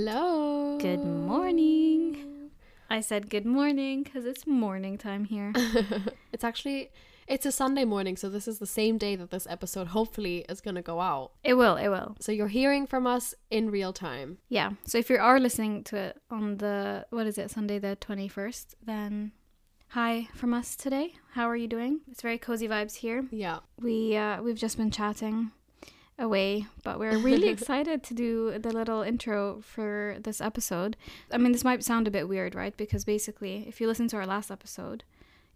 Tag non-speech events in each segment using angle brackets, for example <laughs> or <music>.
Hello. Good morning. I said good morning because it's morning time here. <laughs> it's actually it's a Sunday morning, so this is the same day that this episode hopefully is going to go out. It will, it will. So you're hearing from us in real time. Yeah. So if you are listening to it on the what is it, Sunday the 21st, then hi from us today. How are you doing? It's very cozy vibes here. Yeah. We uh we've just been chatting away, but we're really <laughs> excited to do the little intro for this episode. I mean, this might sound a bit weird, right? Because basically, if you listen to our last episode,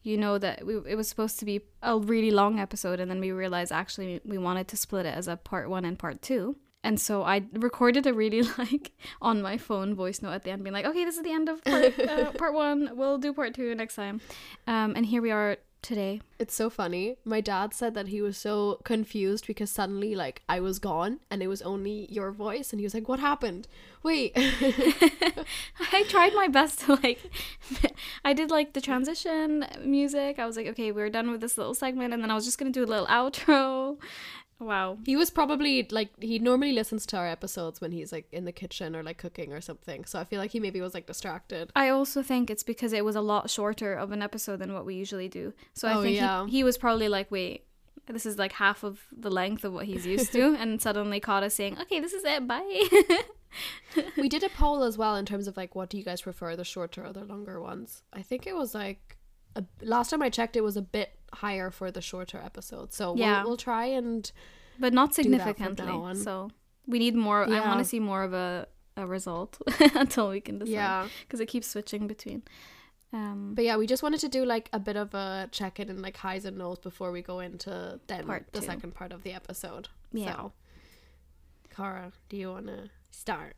you know that we, it was supposed to be a really long episode, and then we realized actually we wanted to split it as a part one and part two. And so I recorded a really <laughs> like on my phone voice note at the end, being like, "Okay, this is the end of part, uh, <laughs> part one. We'll do part two next time." Um, and here we are today. It's so funny. My dad said that he was so confused because suddenly like I was gone and it was only your voice and he was like, "What happened?" Wait. <laughs> I tried my best to like <laughs> I did like the transition music. I was like, "Okay, we're done with this little segment." And then I was just going to do a little outro. Wow. He was probably like he normally listens to our episodes when he's like in the kitchen or like cooking or something. So I feel like he maybe was like distracted. I also think it's because it was a lot shorter of an episode than what we usually do. So I Oh, think yeah. he, he was probably like, wait, this is like half of the length of what he's used to, <laughs> and suddenly caught us saying, okay, this is it, bye. we did a poll as well in terms of like what do you guys prefer, the shorter or the longer ones? I think it was like a, last time I checked, it was a bit higher for the shorter episodes. So Yeah. we'll, we'll try and but not significantly. So we need more. I want to see more of a, a result <laughs> until we can decide. yeah. Because it keeps switching between. Um, But yeah, we just wanted to do like a bit of a check in and like highs and lows before we go into then the two. second part of the episode. Yeah. So, Cara, do you want to start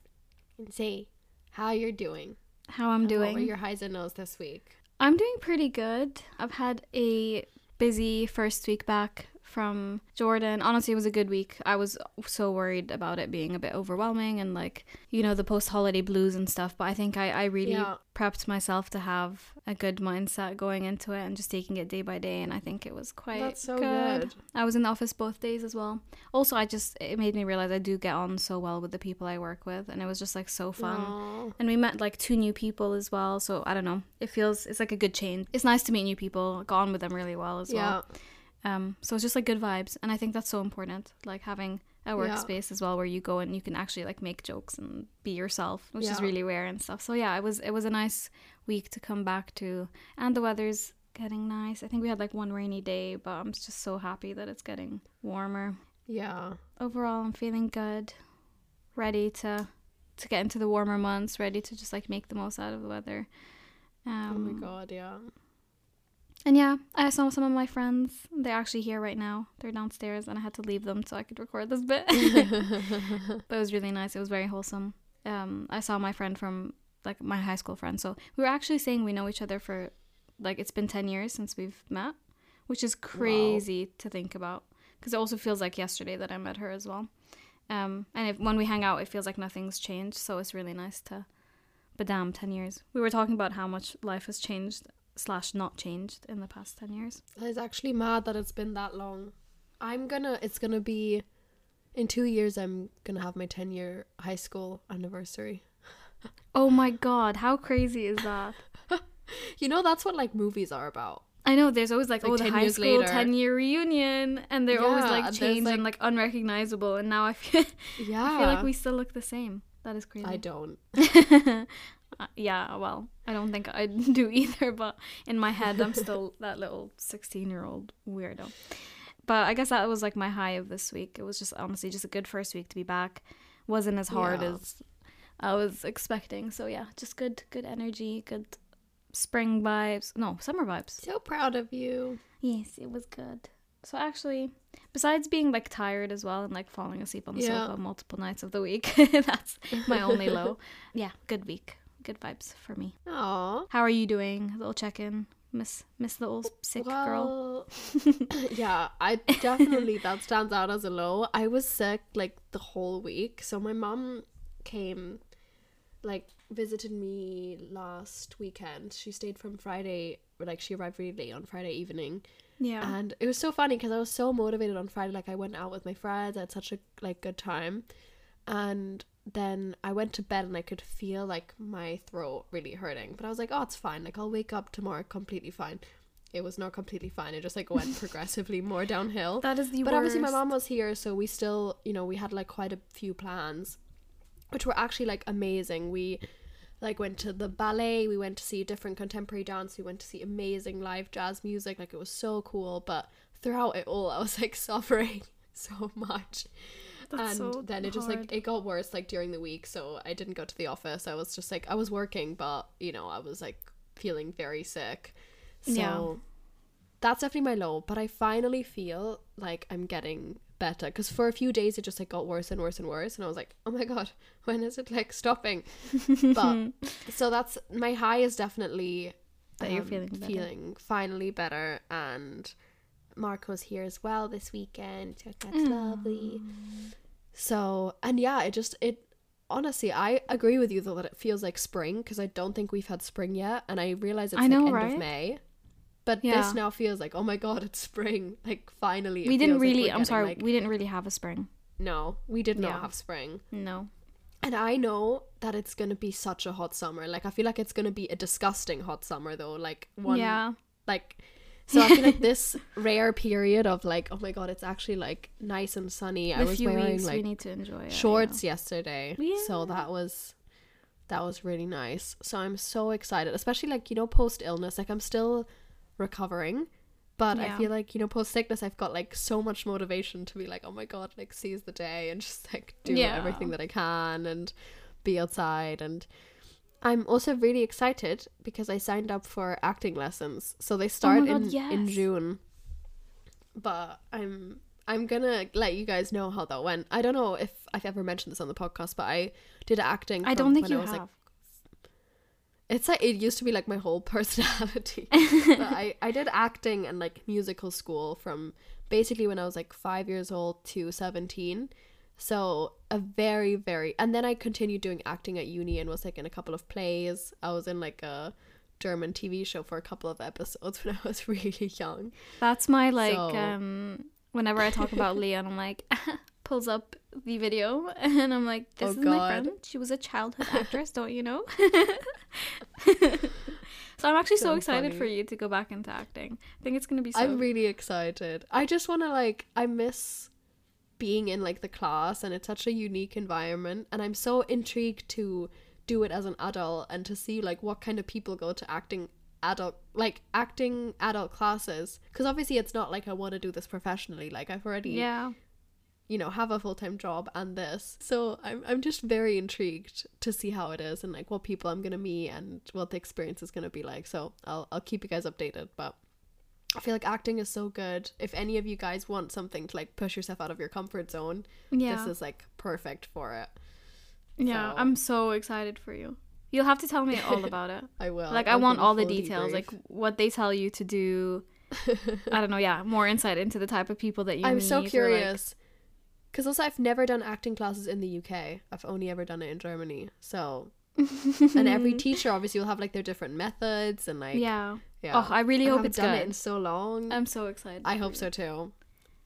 and say how you're doing? how I'm and doing. What were your highs and lows this week? I'm doing pretty good. I've had a busy first week back from Jordan. Honestly, it was a good week. I was so worried about it being a bit overwhelming and like, you know, the post holiday blues and stuff. But I think I, I really Yeah. prepped myself to have a good mindset going into it and just taking it day by day. And I think it was quite That's so good. I was in the office both days as well. Also, I just, it made me realize I do get on so well with the people I work with. And it was just like so fun. Aw. And we met like two new people as well. So I don't know. It feels it's like a good change. It's nice to meet new people. Got on with them really well as Yeah. well. Um, so it's just like good vibes, and I think that's so important. Like having a Yeah. workspace as well where you go and you can actually like make jokes and be yourself, which is really rare and stuff. So yeah, it was it was a nice week to come back to, and the weather's getting nice. I think we had like one rainy day, but I'm just so happy that it's getting warmer. Yeah. Overall, I'm feeling good, ready to to get into the warmer months, ready to just like make the most out of the weather. Um, oh my god, yeah. And yeah, I saw some of my friends. They're actually here right now. They're downstairs, and I had to leave them so I could record this bit. <laughs> but it was really nice. It was very wholesome. Um, I saw my friend from like my high school friend. So we were actually saying we know each other for like it's been ten years since we've met, which is crazy to think about. Because it also feels like yesterday that I met her as well. Um, and if, when we hang out, it feels like nothing's changed. So it's really nice to. But damn, ten years. We were talking about how much life has changed slash not changed in the past 10 years It's actually mad that it's been that long. I'm gonna. It's gonna be. In two years, I'm gonna have my 10 year high school anniversary. <laughs> oh my god how crazy is that <laughs> You know, that's what like movies are about. i know there's always like, oh, Like oh the high school later. 10 year reunion and they're always like changed and like- like unrecognizable and now i feel, Yeah. <laughs> I feel like we still look the same that is crazy I don't. Uh, yeah well i don't think i <laughs> do either but in my head i'm still <laughs> that little 16 year old weirdo. But i guess that was like my high of this week. It was just honestly just a good first week to be back. Wasn't as hard Yeah. as i was expecting. So yeah just good good energy good spring vibes. No summer vibes. So proud of you. yes it was good. So actually besides being like tired as well and like falling asleep on the Yeah. sofa multiple nights of the week <laughs> that's my only low. Yeah good week good vibes for me Aw. how are you doing? A little check in, Miss Miss Little Sick Girl. <laughs> Yeah, I definitely <laughs> that stands out as a low. I was sick like the whole week. So my mom came like visited me last weekend. She stayed from Friday like she arrived really late on Friday evening. Yeah. And it was so funny because I was so motivated on Friday. Like I went out with my friends, I had such a like good time. And then I went to bed and I could feel like my throat really hurting. But I was like, oh, it's fine. Like I'll wake up tomorrow completely fine. It was not completely fine. It just like went <laughs> progressively more downhill. That is the but obviously my mom was here, so we still, you know, we had like quite a few plans, which were actually like amazing. We like went to the ballet, we went to see different contemporary dance, we went to see amazing live jazz music. Like it was so cool. But throughout it all, I was like <laughs> suffering <laughs> so much That's and so then it just hard. like it got worse like during the week so i didn't go to the office i was just like i was working but you know i was like feeling very sick so Yeah. that's definitely my low but i finally feel like i'm getting better because for a few days it just like got worse and worse and worse and i was like oh my god <laughs> when is it like stopping <laughs> but so that's my high is definitely That you're um, feeling better. feeling finally better and marco's here as well this weekend so that's Mm. lovely so and yeah it just it honestly i agree with you though that it feels like spring because i don't think we've had spring yet and i realize it's I like know, end right? of may but Yeah. this now feels like oh my god it's spring <laughs> like finally it we didn't like really. we're I'm getting, sorry. like- we didn't really have a spring. no we did not Yeah. have spring No. and I know that it's gonna be such a hot summer. Like I feel like it's gonna be a disgusting hot summer though. Like one yeah. like so I feel like <laughs> this rare period of like, oh my god, it's actually like nice and sunny. I was few wearing weeks we like need to enjoy it. shorts yesterday. So that was that was really nice. So I'm so excited. Especially like, you know, post illness. Like I'm still recovering. But I feel like, you know, post sickness I've got like so much motivation to be like, oh my god, like seize the day and just like do Yeah. everything that I can and be outside and I'm also really excited because I signed up for acting lessons. So they oh start Oh God, in in. June. But I'm I'm gonna let you guys know how that went. I don't know if I've ever mentioned this on the podcast, but I did acting. I don't think when you I was have. like it's like it used to be like my whole <laughs> personality. <laughs> but I I did acting and like musical school from basically when I was like 5 years old to 17. So a very very and then I continued doing acting at uni and was like in a couple of plays. I was in like a German TV show for a couple of episodes <laughs> when I was really young. That's my like. So- um Whenever I talk about Leon, I'm like <laughs> pulls up the video <laughs> and I'm like, "This Oh, is my friend. She was a childhood actress, don't you know?" so I'm actually so, So excited funny. for you to go back into acting. I think it's gonna be so. I'm really excited. I just want to like I miss being in like the class and it's such a unique environment and I'm so intrigued to do it as an adult and to see like what kind of people go to acting adult like acting adult classes. Because obviously it's not like I want to do this professionally like I've already yeah. you know have a full-time job and this. So I'm, I'm just very intrigued to see how it is and like what people i'm gonna meet and what the experience is gonna be like. So i'll, I'll keep you guys updated but i feel like acting is so good if any of you guys want something to like push yourself out of your comfort zone Yeah. this is like perfect for it Yeah, So- I'm so excited for you. You'll have to tell me all about it. <laughs> i will like I I'll want all the details, debrief. like what they tell you to do. I don't know. Yeah, more insight into the type of people that you. i'm so like- curious because also i've never done acting classes in the uk i've only ever done it in germany so <laughs> and every teacher obviously will have like their different methods and like yeah. Yeah Oh, I really I hope it's done good. it in so long. I'm so excited. I hope you. so too.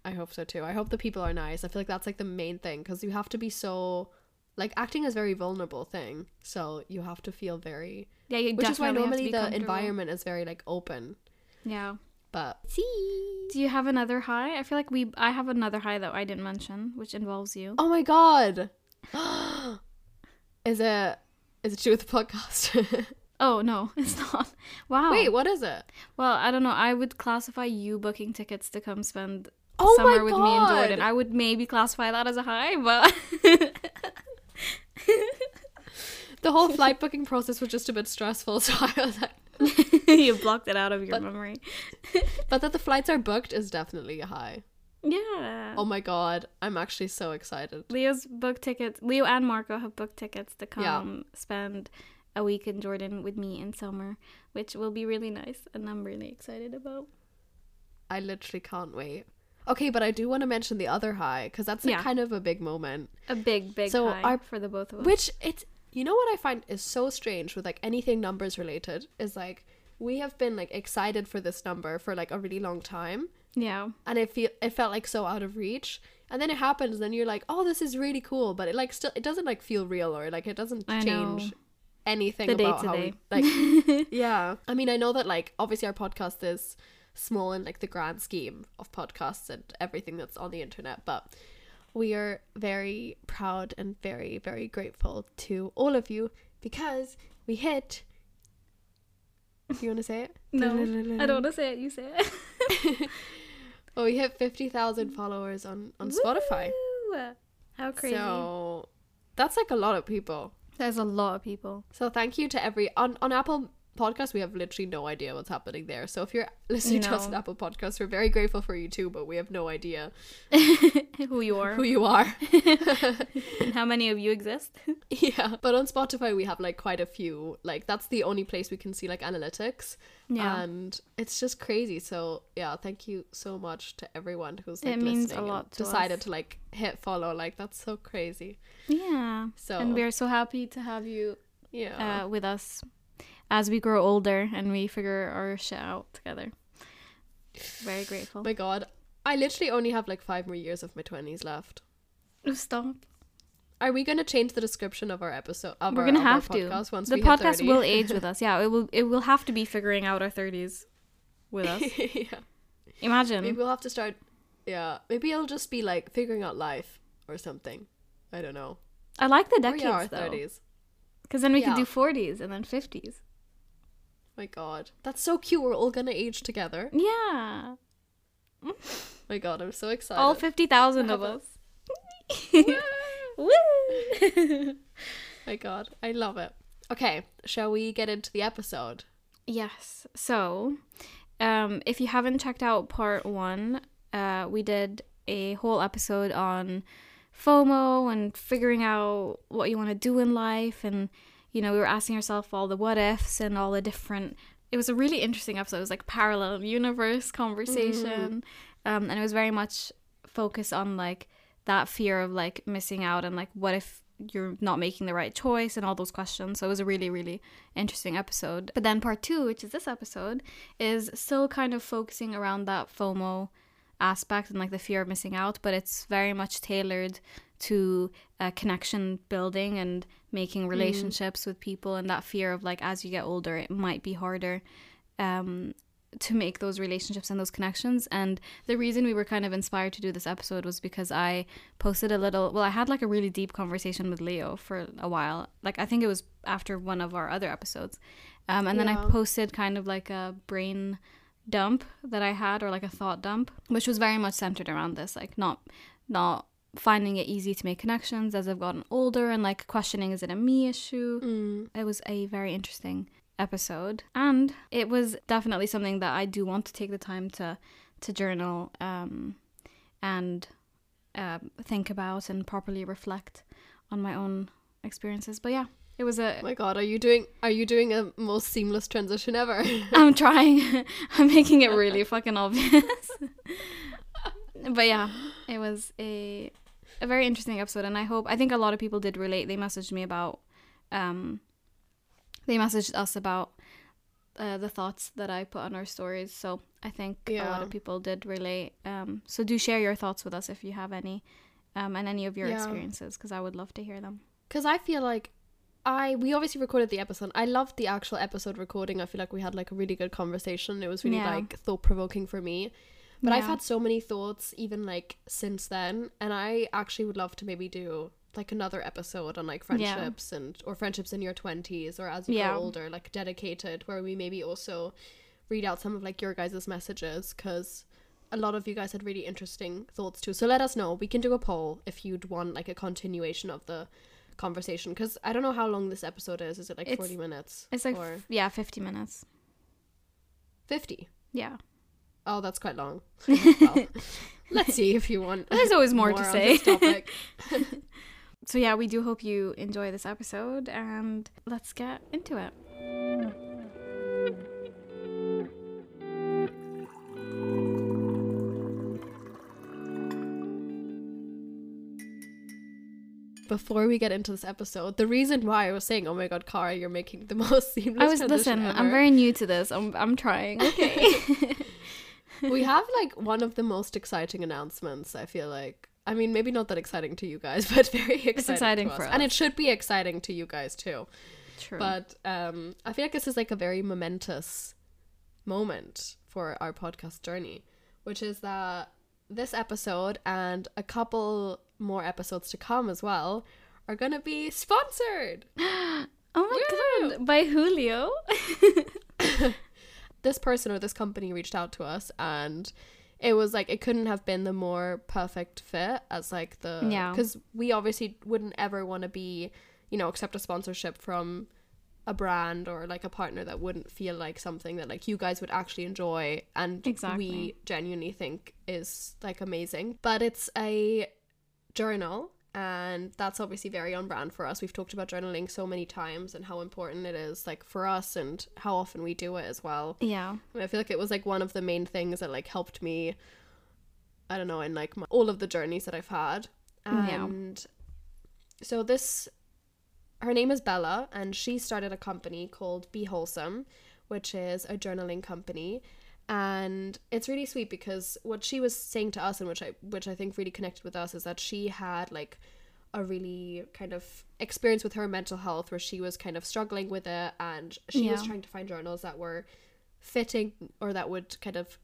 I hope so too. I hope the people are nice. I feel like that's like the main thing because you have to be so like acting is a very vulnerable thing. So you have to feel very Yeah, you which is why definitely have to normally the environment is very like open. Yeah. But see, Do you have another high? I feel like we. I have another high that I didn't mention, which involves you. oh my god. <gasps> is it is it true with the podcast? <laughs> Oh no, <laughs> it's not. Wow. Wait, what is it? Well, I don't know. I would classify you booking tickets to come spend Oh summer with me and Jordan. I would maybe classify that as a high, but <laughs> The whole <laughs> flight booking process was just a bit stressful, so I was like you blocked it out of your But- memory. but that the flights are booked is definitely a high. Yeah. Oh my god, I'm actually so excited. Leo's booked tickets. Leo and Marco have booked tickets to come Yeah. spend a week in Jordan with me in summer, which will be really nice, and I'm really excited about. I literally can't wait. Okay, but I do want to mention the other high because that's Yeah. kind of a big moment. A big, big So high our- for the both of us. Which it's you know what I find is so strange with like anything numbers related is like we have been like excited for this number for like a really long time yeah. and it feel it felt like so out of reach and then it happens then you're like oh this is really cool but it like still it doesn't like feel real or like it doesn't I change know. Anything The about how we, like <laughs> yeah i mean i know that like obviously our podcast is small in like the grand scheme of podcasts and everything that's on the internet but we are very proud and very very grateful to all of you because we hit do you want to say it <laughs> No, I don't want to <laughs> say it. You say it. oh we hit 50,000 followers on on spotify Woo! How crazy. so that's like a lot of people There's a lot of people. So thank you to every on on Apple Podcast. We have literally no idea what's happening there. So if you're listening to us on Apple Podcasts, we're very grateful for you too. But we have no idea <laughs> Who you are who you are. <laughs> and how many of you exist. <laughs> yeah, but on Spotify we have like quite a few. Like that's the only place we can see like analytics, Yeah. and it's just crazy. So yeah, thank you so much to everyone who's like It means a lot to decided us. to like hit follow. Like that's so crazy. yeah. So And we're so happy to have you yeah. uh, with us as we grow older and we figure our shit out together. Very grateful. my God, I literally only have like five more years of my twenties left. Stop. Are we going to change the description of our episode? Of We're of our have to. The podcast will age with us. Yeah, it will. It will have to be figuring out our thirties with us. <laughs> yeah. Imagine. Maybe we'll have to start. Yeah, maybe it'll just be like figuring out life or something. I don't know. I like the Or decades yeah, our though, thirties. because then we Yeah. could do forties and then fifties. My God, that's so cute. We're all gonna age together. Yeah, My God, I'm so excited. all fifty thousand of us. <laughs> Woo! My God, I love it. Okay, shall we get into the episode? Yes. So, um, if you haven't checked out part one, uh, we did a whole episode on FOMO and figuring out what you want to do in life, and you know, we were asking ourselves all the what ifs and all the different. It was a really interesting episode. It was like parallel universe conversation, um, and it was very much focused on like that fear of like missing out and like what if you're not making the right choice and all those questions. So it was a really, really interesting episode. But then part two, which is this episode, is still kind of focusing around that FOMO aspect and like the fear of missing out, but it's very much tailored to uh, connection building and making relationships with people and that fear of like as you get older it might be harder um to make those relationships and those connections. And the reason we were kind of inspired to do this episode was because I posted a little well I had like a really deep conversation with Leo for a while. Like I think it was after one of our other episodes. Um, and then I posted kind of like a brain dump that I had or like a thought dump which was very much centered around this like not not finding it easy to make connections as I've gotten older and like questioning is it a me issue? Mm. it was a very interesting episode. And it was definitely something that I do want to take the time to to journal um and um think about and properly reflect on my own experiences. But yeah it was a Oh my God, are you doing? Are you doing a most seamless transition ever? <laughs> I'm trying <laughs> I'm making it really <laughs> fucking obvious but yeah it was a a very interesting episode and I hope I think a lot of people did relate they messaged me about um they messaged us about uh, the thoughts that I put on our stories so I think a lot of people did relate um so do share your thoughts with us if you have any um and any of your Yeah. experiences because I would love to hear them Because I feel like I we obviously recorded the episode. I loved the actual episode recording. I feel like we had like a really good conversation. It was really Yeah. like thought provoking for me. But I've had so many thoughts even like since then, and I actually would love to maybe do like another episode on like Yeah. friendships and or friendships in your twenties or as you Yeah. grow older, like dedicated, where we maybe also read out some of like your guys' messages because a lot of you guys had really interesting thoughts too. So let us know. We can do a poll if you'd want like a continuation of the conversation because I don't know how long this episode is. Is it like It's- forty minutes? it's like or yeah 50 minutes fifty? yeah Oh, that's quite long. <laughs> well, let's see if you want. <laughs> There's always more, to say. <laughs> So yeah, we do hope you enjoy this episode and let's get into it. Before we get into this episode, the reason why I was saying, "Oh my God, Cara, you're making the <laughs> most seamless." I was listen, ever. I'm very new to this. I'm I'm trying. Okay. <laughs> we have like one of the most exciting announcements. I feel like I mean, maybe not that exciting to you guys, <laughs> but very exciting, exciting to for us. and it should be exciting to you guys too. True. But um, I feel like this is like a very momentous moment for our podcast journey, which is that this episode and a couple more episodes to come as well are going to be sponsored. <gasps> oh my Woo! god, by Julio. <laughs> This person or this company reached out to us and it was like it couldn't have been the more perfect fit as like the Yeah. because we obviously wouldn't ever want to be you know accept a sponsorship from a brand or like a partner that wouldn't feel like something that like you guys would actually enjoy and Exactly. we genuinely think is like amazing but it's a journal and that's obviously very on brand for us we've talked about journaling so many times and how important it is like for us and how often we do it as well yeah. I feel like it was like one of the main things that like helped me. I don't know in like my, all of the journeys that I've had, Yeah. and so this, her name is Bella, and she started a company called Be Wholesome, which is a journaling company, and it's really sweet because what she was saying to us and which I which I think really connected with us is that she had like a really kind of experience with her mental health where she was kind of struggling with it and she was trying to find journals that were fitting or that would kind of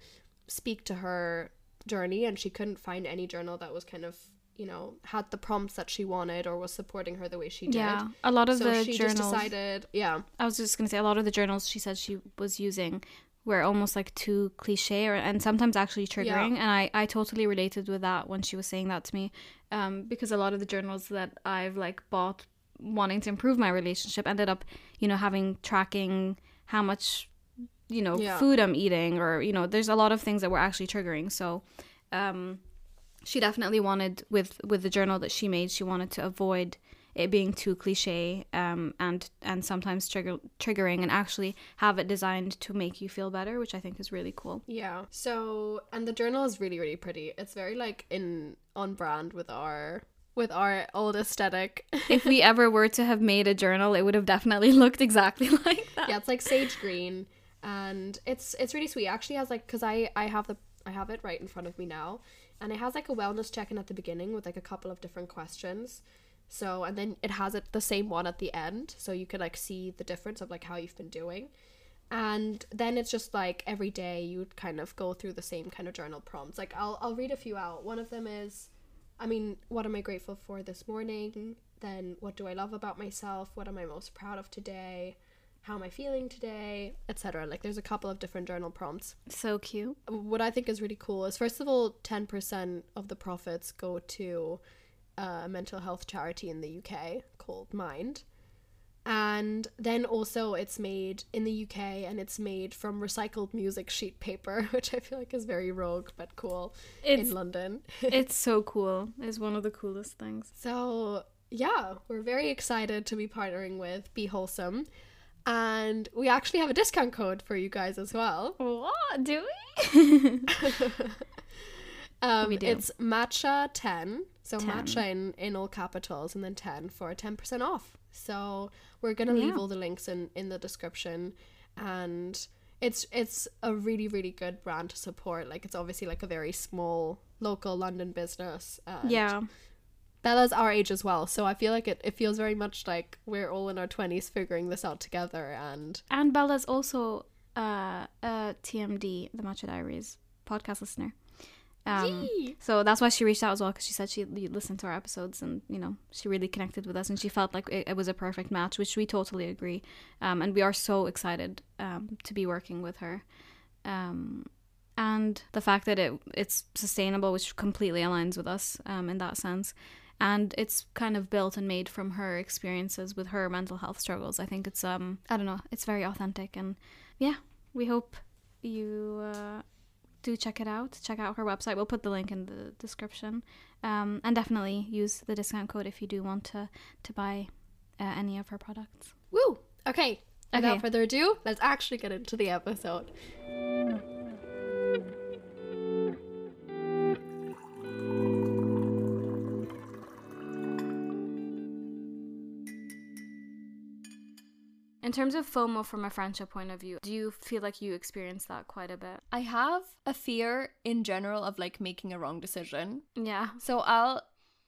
speak to her journey and she couldn't find any journal that was kind of you know had the prompts that she wanted or was supporting her the way she did Yeah. A lot of so the she journals. just decided yeah I was just gonna say a lot of the journals she said she was using were almost like too cliche or and sometimes actually triggering and I, I totally related with that when she was saying that to me um, because a lot of the journals that I've like bought wanting to improve my relationship ended up you know having tracking how much you know Yeah. food I'm eating or you know there's a lot of things that were actually triggering so um, she definitely wanted with with the journal that she made she wanted to avoid it being too cliche um, and and sometimes trigger triggering and actually have it designed to make you feel better which i think is really cool Yeah. So, and the journal is really, really pretty. It's very like in on brand with our with our old aesthetic. if we <laughs> ever were to have made a journal it would have definitely <laughs> looked exactly <laughs> like that yeah, it's like sage green, and it's it's really sweet. It actually has like because I I have the I have it right in front of me now, and it has like a wellness check in at the beginning with like a couple of different questions. So and then it has it the same one at the end, so you could like see the difference of like how you've been doing. And then it's just like every day you'd kind of go through the same kind of journal prompts. Like I'll I'll read a few out. One of them is I mean, what am I grateful for this morning? Then what do I love about myself? What am I most proud of today? How am I feeling today? Etc. Like there's a couple of different journal prompts. so cute What I think is really cool is first of all, 10% of the profits go to a mental health charity in the UK called Mind. And then also it's made in the UK and it's made from recycled music sheet paper, <laughs> which I feel like is very rogue but cool it's in London. <laughs> it's so cool it's one of the coolest things So, yeah, we're very excited to be partnering with Be Wholesome. And we actually have a discount code for you guys as well. <laughs> what do we <laughs> Um, We do. It's matcha 10. So 10. matcha in, in all capitals and then 10 for 10% off. So we're going to leave all the links in, in the description. And it's it's a really, really good brand to support. Like, it's obviously like a very small local London business. Yeah Bella's our age as well, so I feel like it, it feels very much like we're all in our 20s figuring this out together. And and bella's also uh, a tmd the matcha diaries podcast listener um, So that's why she reached out as well because she said she listened to our episodes and you know she really connected with us and she felt like it, it was a perfect match, which we totally agree. Um, and we are so excited um, to be working with her. Um, and the fact that it it's sustainable, which completely aligns with us um, in that sense, and it's kind of built and made from her experiences with her mental health struggles. I think it's um I don't know, it's very authentic and yeah, we hope you. Uh, do check it out. Check out her website. We'll put the link in the description. Um, and definitely use the discount code if you do want to to buy uh, any of her products. woo! Okay, without Okay. further ado, let's actually get into the episode. In terms of FOMO from a friendship point of view, do you feel like you experience that quite a bit? I have a fear in general of like making a wrong decision. Yeah. So I'll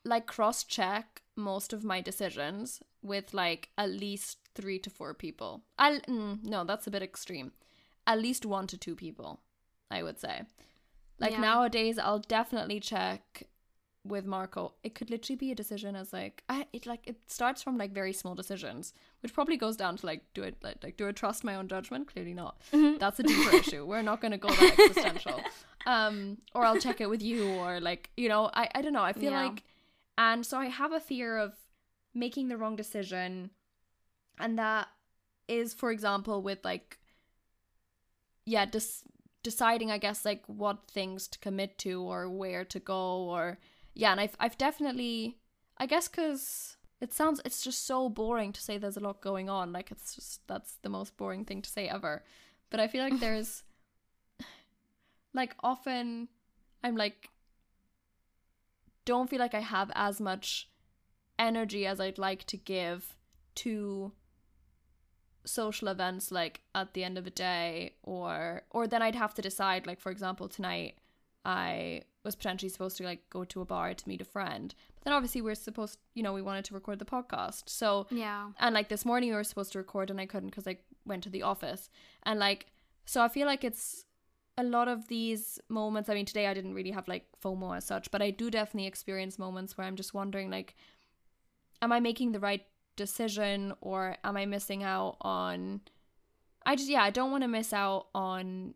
like cross check most of my decisions with like at least three to four people. I'll mm, no, that's a bit extreme. At least one to two people, I would say. Like Yeah. nowadays, I'll definitely check with Marco. It could literally be a decision as like I it like it starts from like very small decisions, which probably goes down to like do it like, like do I trust my own judgment? Clearly not. That's a deeper <laughs> issue. We're not going to go that existential. Um, or I'll check it with you, or like you know, I I don't know. I feel Yeah. like, and so I have a fear of making the wrong decision, and that is, for example, with like, yeah, just deciding, I guess, like what things to commit to or where to go, or yeah, and I've I've definitely, I guess, because it sounds it's just so boring to say there's a lot going on. Like it's just that's the most boring thing to say ever. But I feel like <laughs> there's like often I'm like don't feel like I have as much energy as I'd like to give to social events like at the end of a day or or then I'd have to decide like for example tonight I was potentially supposed to like go to a bar to meet a friend. But then obviously we're supposed you know we wanted to record the podcast. So Yeah. and like this morning we were supposed to record and I couldn't because I went to the office. And like so I feel like it's a lot of these moments I mean today I didn't really have like FOMO as such but I do definitely experience moments where I'm just wondering like am I making the right decision or am I missing out on I just yeah I don't want to miss out on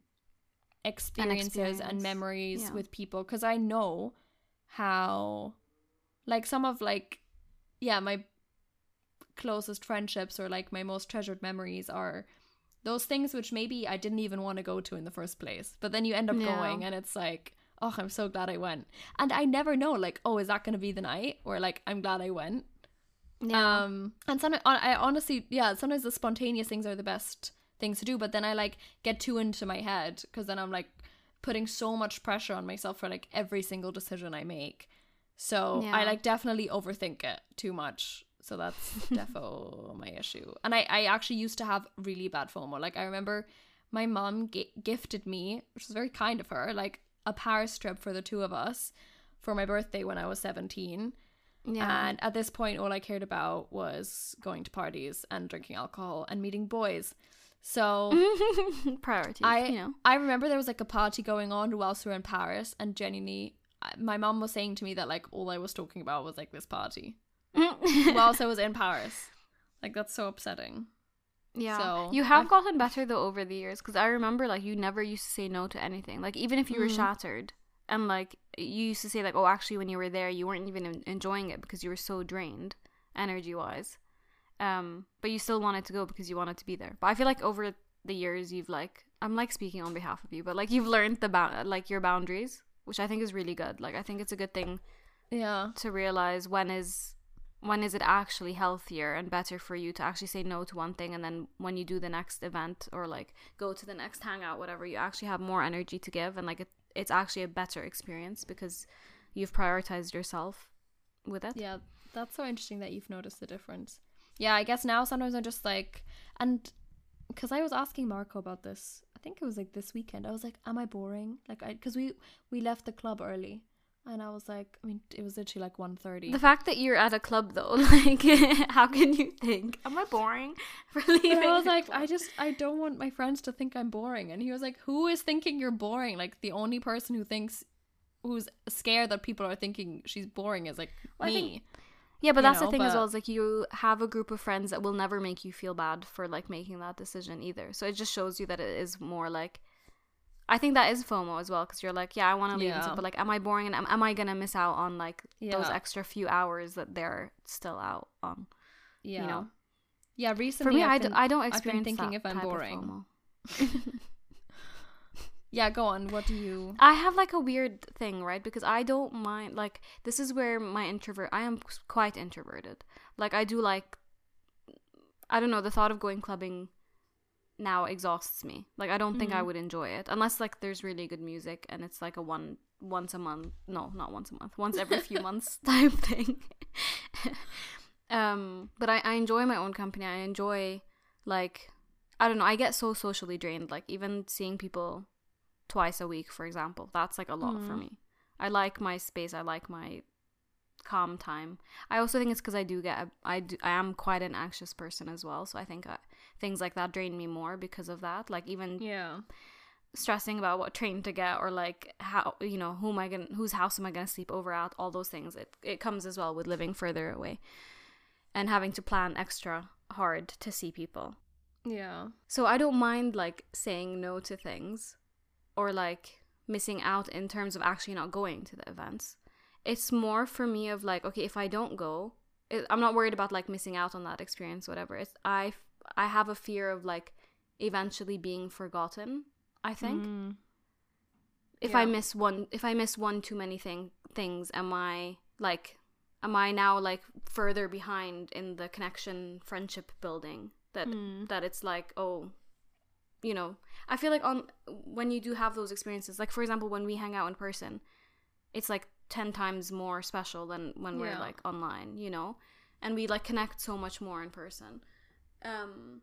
experiences and memories Yeah. with people because I know how like some of like yeah my closest friendships or like my most treasured memories are those things which maybe I didn't even want to go to in the first place. But then you end up Yeah. going and it's like, oh, I'm so glad I went. And I never know, like, oh, is that going to be the night? Or like, I'm glad I went. Yeah. Um, and sometimes I honestly, yeah, sometimes the spontaneous things are the best things to do. But then I like get too into my head because then I'm like putting so much pressure on myself for like every single decision I make. So I like definitely overthink it too much. So that's <laughs> defo my issue. And I, I actually used to have really bad FOMO. Like I remember my mom g- gifted me, which was very kind of her, like a Paris trip for the two of us for my birthday when I was 17. yeah. And at this point, all I cared about was going to parties and drinking alcohol and meeting boys. So <laughs> Priorities. I you know. I remember there was like a party going on whilst we were in Paris, and genuinely, my mom was saying to me that like all I was talking about was like this party <laughs> whilst I was in Paris. Like that's so upsetting. Yeah. So, you have I've- gotten better though over the years because I remember like you never used to say no to anything. Like even if you were Mhm. shattered and like you used to say like oh actually when you were there you weren't even enjoying it because you were so drained energy wise. Um but you still wanted to go because you wanted to be there. But I feel like over the years you've like I'm like speaking on behalf of you but like you've learned the bound like your boundaries which I think is really good. Like I think it's a good thing Yeah. to realize when is when is it actually healthier and better for you to actually say no to one thing and then when you do the next event or like go to the next hangout whatever you actually have more energy to give and like it, it's actually a better experience because you've prioritized yourself with it Yeah, that's so interesting that you've noticed the difference. Yeah, I guess now sometimes I'm just like, and because I was asking Marco about this, I think it was like this weekend. I was like, "Am I boring?" Like, I because we we left the club early, and I was like, I mean, it was literally like 1.30. the fact that you're at a club though <laughs> like <laughs> how can you think am i boring <laughs> for leaving I was like? I just I don't want my friends to think I'm boring. And he was like, Who is thinking you're boring? Like the only person who thinks who's scared that people are thinking she's boring is like Well, me. Yeah, but that's know, the thing as well. Is like you have a group of friends that will never make you feel bad for like making that decision either. So it just shows you that it is more like. I think that is FOMO as well because you're like, yeah, I want to leave, and Yeah. stuff, but like, am I boring and am, am I gonna miss out on like those extra few hours that they're still out on? yeah. you know. Yeah, recently For me, I've I, d- been- I don't been experience thinking that if I'm type of boring. <laughs> Yeah, go on. What do you I have like a weird thing, right? Because I don't mind like this is where my introvert I am quite introverted. Like I do like I don't know, the thought of going clubbing now exhausts me. Like I don't think I Mhm. would enjoy it unless like there's really good music and it's like a one once a month, no, not once a month, once every few <laughs> months type thing. <laughs> um but I I enjoy my own company. I enjoy like I don't know, I get so socially drained. Like even seeing people twice a week, for example, that's like a lot for Mhm. me. I like my space. I like my calm time. I also think it's because I do get a, I do, I am quite an anxious person as well. So I think uh, things like that drain me more because of that. Like even Yeah. stressing about what train to get or like how you know who am I gonna whose house am I gonna sleep over at all those things it it comes as well with living further away and having to plan extra hard to see people Yeah. so I don't mind like saying no to things or like missing out in terms of actually not going to the events it's more for me of like okay if I don't go it, I'm not worried about like missing out on that experience whatever it's I I have a fear of like eventually being forgotten I think Mm. if I miss one if I miss one too many thing things am I like am I now like further behind in the connection friendship building that Mm. that it's like oh you know I feel like on when you do have those experiences like for example when we hang out in person it's like 10 times more special than when we're like online you know and we like connect so much more in person um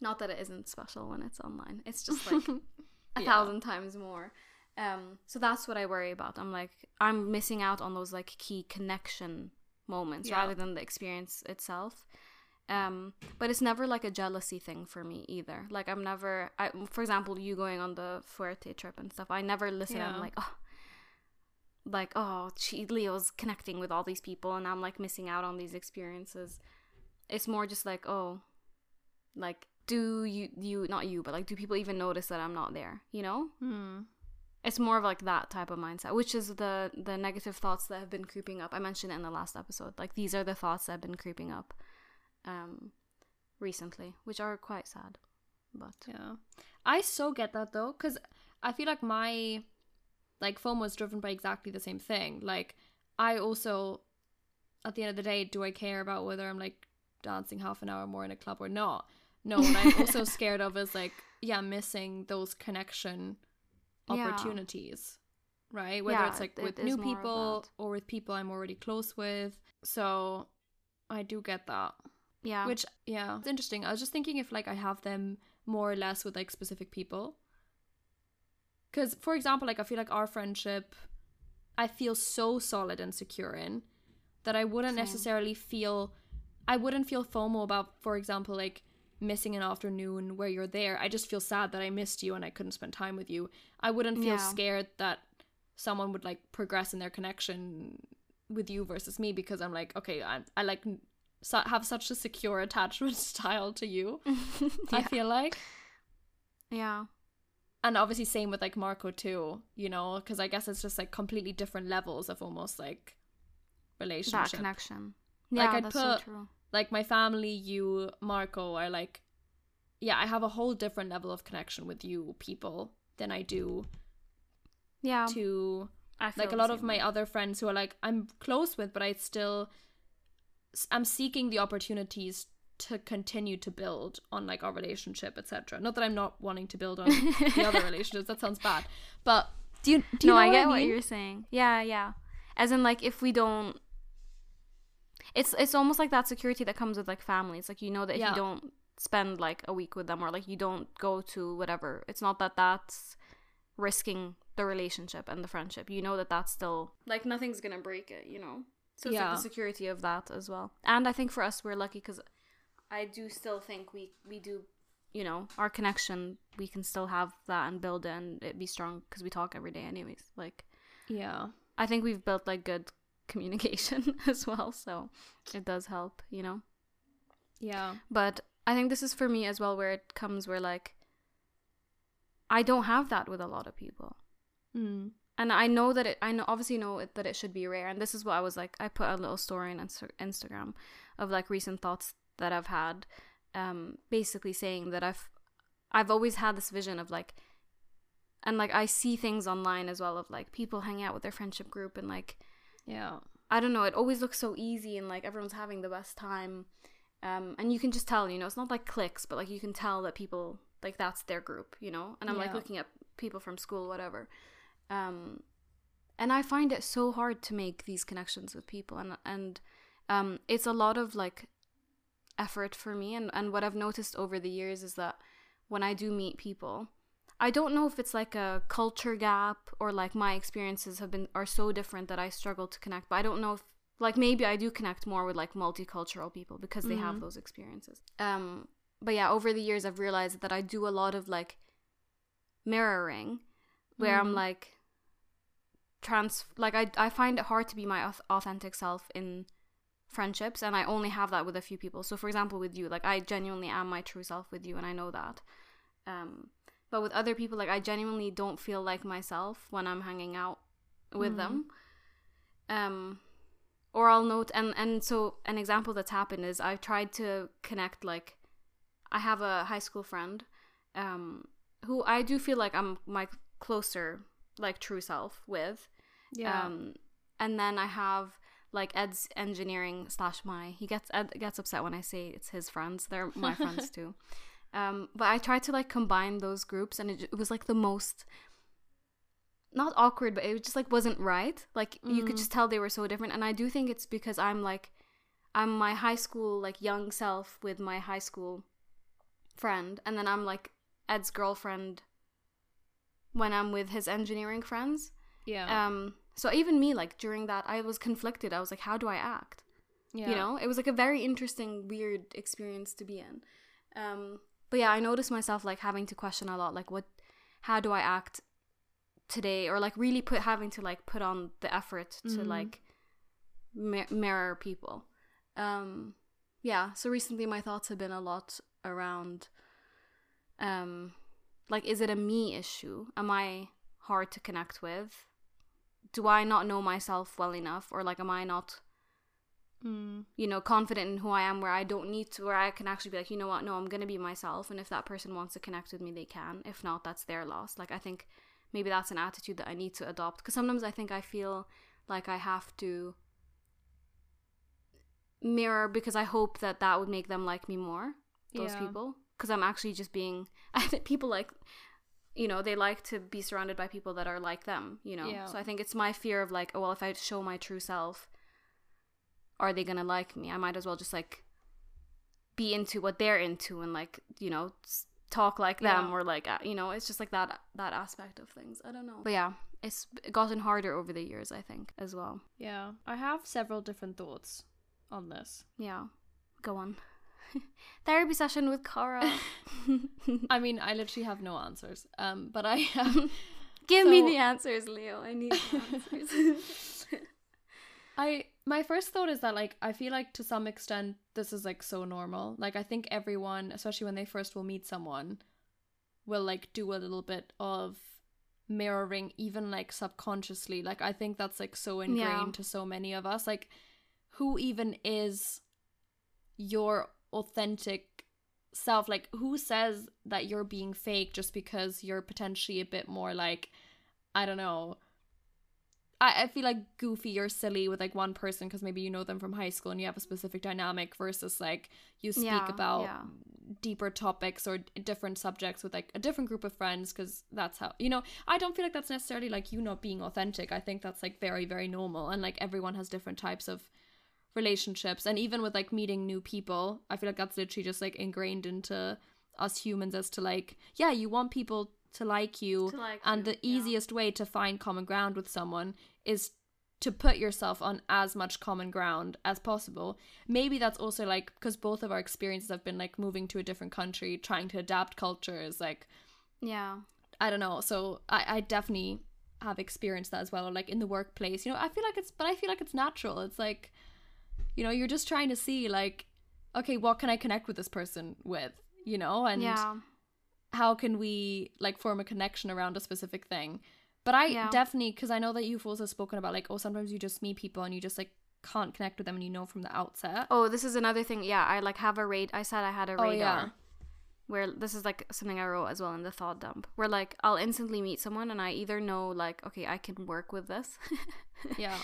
not that it isn't special when it's online it's just like <laughs> a Yeah. thousand times more. Um, so that's what I worry about. I'm like, I'm missing out on those like key connection moments Yeah. rather than the experience itself. Um, but it's never like a jealousy thing for me either. Like I'm never, I, for example, you going on the Fuerte trip and stuff. I never listen. and I'm like, oh, like oh, she Leo's connecting with all these people, and I'm like missing out on these experiences. It's more just like, oh, like do you you not you, but like do people even notice that I'm not there? You know? Mm. it's more of like that type of mindset which is the the negative thoughts that have been creeping up i mentioned it in the last episode like these are the thoughts that have been creeping up um recently which are quite sad but Yeah. I so get that though, because I feel like my like FOMO was driven by exactly the same thing. Like I also at the end of the day, do I care about whether I'm like dancing half an hour more in a club or not? No, what I'm also <laughs> scared of is like, yeah, missing those connection Yeah. opportunities. Right? Whether Yeah, it's like with is new people or with people I'm already close with. So I do get that. Yeah Which yeah, it's interesting. I was just thinking if like I have them more or less with like specific people. Cuz for example, like I feel like our friendship I feel so solid and secure in that I wouldn't Same. necessarily feel I wouldn't feel FOMO about for example like missing an afternoon where you're there. I just feel sad that I missed you and I couldn't spend time with you. I wouldn't feel Yeah. scared that someone would like progress in their connection with you versus me because I'm like, okay, I, I like su- have such a secure attachment <laughs> style to you. I feel like, yeah and obviously same with like Marco too. You know, because I guess it's just like completely different levels of almost like that relationship. connection Like, yeah I'd that's so put- true like my family, you, Marco are like, yeah, I have a whole different level of connection with you people than I do yeah to like a lot of my way. other friends who are like I'm close with, but I still I'm seeking the opportunities to continue to build on like our relationship, etc. Not that I'm not wanting to build on the other <laughs> relationships. That sounds bad, but do you do you no, know I what get I what you're saying. Yeah, yeah. As in, like, if we don't, it's it's almost like that security that comes with like family. It's like you know that if Yeah. you don't spend like a week with them or like you don't go to whatever, it's not that that's risking the relationship and the friendship. You know that that's still like nothing's gonna break it. You know. So it's Yeah. like the security of that as well. And I think for us, we're lucky because I do still think we we do. You know, our connection, we can still have that and build it and it be strong because we talk every day, anyways. Like, Yeah, I think we've built like good <laughs> communication <laughs> as well, so it does help, you know. yeah, But I think this is for me as well where it comes where like I don't have that with a lot of people. mm. And I know that it I know obviously know it, that it should be rare and this is what I was like I put a little story on Insta- Instagram of like recent thoughts that I've had um basically saying that I've I've always had this vision of like and like I see things online as well of like people hanging out with their friendship group and like yeah, I don't know, it always looks so easy and like everyone's having the best time. Um, and you can just tell, you know, it's not like cliques, but like you can tell that people like that's their group, you know. And I'm like looking at people from school, whatever. Um, and I find it so hard to make these connections with people, and and um, it's a lot of like effort for me and and what I've noticed over the years is that when I do meet people I don't know if it's like a culture gap or like my experiences have been are so different that I struggle to connect but I don't know if like maybe I do connect more with like multicultural people because they have Mhm. those experiences um but yeah over the years I've realized that I do a lot of like mirroring where I'm Mhm. like trans like I I find it hard to be my authentic self in friendships and I only have that with a few people. So for example with you, like I genuinely am my true self with you and I know that. Um but with other people like I genuinely don't feel like myself when I'm hanging out with them. Um or I'll note and and so an example that's happened is I've tried to connect like I have a high school friend um who I do feel like I'm my closer like true self with Yeah. um, and then I have like Ed's engineering slash my. He gets Ed gets upset when I say it's his friends. They're my <laughs> friends too. Um, but I tried to like combine those groups, and it, it was like the most not awkward, but it just like wasn't right. Like you could Mm. just tell they were so different, and I do think it's because I'm like I'm my high school like young self with my high school friend, and then I'm like Ed's girlfriend when I'm with his engineering friends. yeah. Um, so even me, like during that, I was conflicted. I was like, how do I act? yeah. You know, it was like a very interesting, weird experience to be in. Um, but yeah, I noticed myself like having to question a lot, like what, how do I act today, or like really put having to like put on the effort to Mhm. like mi- mirror people. Um, yeah. So recently, my thoughts have been a lot around, um, like, is it a me issue? Am I hard to connect with? Do I not know myself well enough, or like, am I not? Mm. you know, confident in who I am where I don't need to, where I can actually be like, you know what, no, I'm going to be myself. And if that person wants to connect with me, they can. If not, that's their loss. Like, I think maybe that's an attitude that I need to adopt. Because sometimes I think I feel like I have to mirror because I hope that that would make them like me more, those Yeah. people. Because I'm actually just being, <laughs> I think people like, you know, they like to be surrounded by people that are like them, you know? Yeah. So I think it's my fear of like, oh, well, if I show my true self, are they gonna like me? I might as well just like be into what they're into and like you know talk like them Yeah. or like you know it's just like that that aspect of things. I don't know, but yeah, it's gotten harder over the years. I think as well. Yeah. I have several different thoughts on this. Yeah, go on. <laughs> Therapy session with Cara. <laughs> I mean, I literally have no answers. Um, but I have <laughs> Give me the answers, Leo. I need the answers. I my first thought is that like I feel like to some extent this is like so normal. Like I think everyone, especially when they first will meet someone, will like do a little bit of mirroring even like subconsciously. Like I think that's like so ingrained Yeah. to so many of us. Like who even is your authentic self? Like who says that you're being fake just because you're potentially a bit more like I don't know, I, I feel like goofy or silly with like one person because maybe you know them from high school and you have a specific dynamic versus like you speak Yeah, about yeah. deeper topics or different subjects with like a different group of friends because that's how you know I don't feel like that's necessarily like you not being authentic. I think that's like very very normal and like everyone has different types of relationships and even with like meeting new people i feel like that's literally just like ingrained into us humans as to like yeah you want people to like you To like and you, the yeah. easiest way to find common ground with someone is to put yourself on as much common ground as possible maybe that's also like because both of our experiences have been like moving to a different country trying to adapt cultures like yeah, I don't know. So I, I definitely have experienced that as well. Or like in the workplace, you know, I feel like it's, but I feel like it's natural. It's like, you know, you're just trying to see like, okay, what can I connect with this person with, you know, and yeah, how can we like form a connection around a specific thing. But I Yeah. definitely, because I know that you've also spoken about like, oh, sometimes you just meet people and you just like can't connect with them and you know from the outset. Oh, this is another thing. Yeah, I like have a rate. I said I had a Oh, radar. yeah. Where this is like something I wrote as well in the thought dump. Where like I'll instantly meet someone and I either know like okay I can work with this, <laughs> Yeah.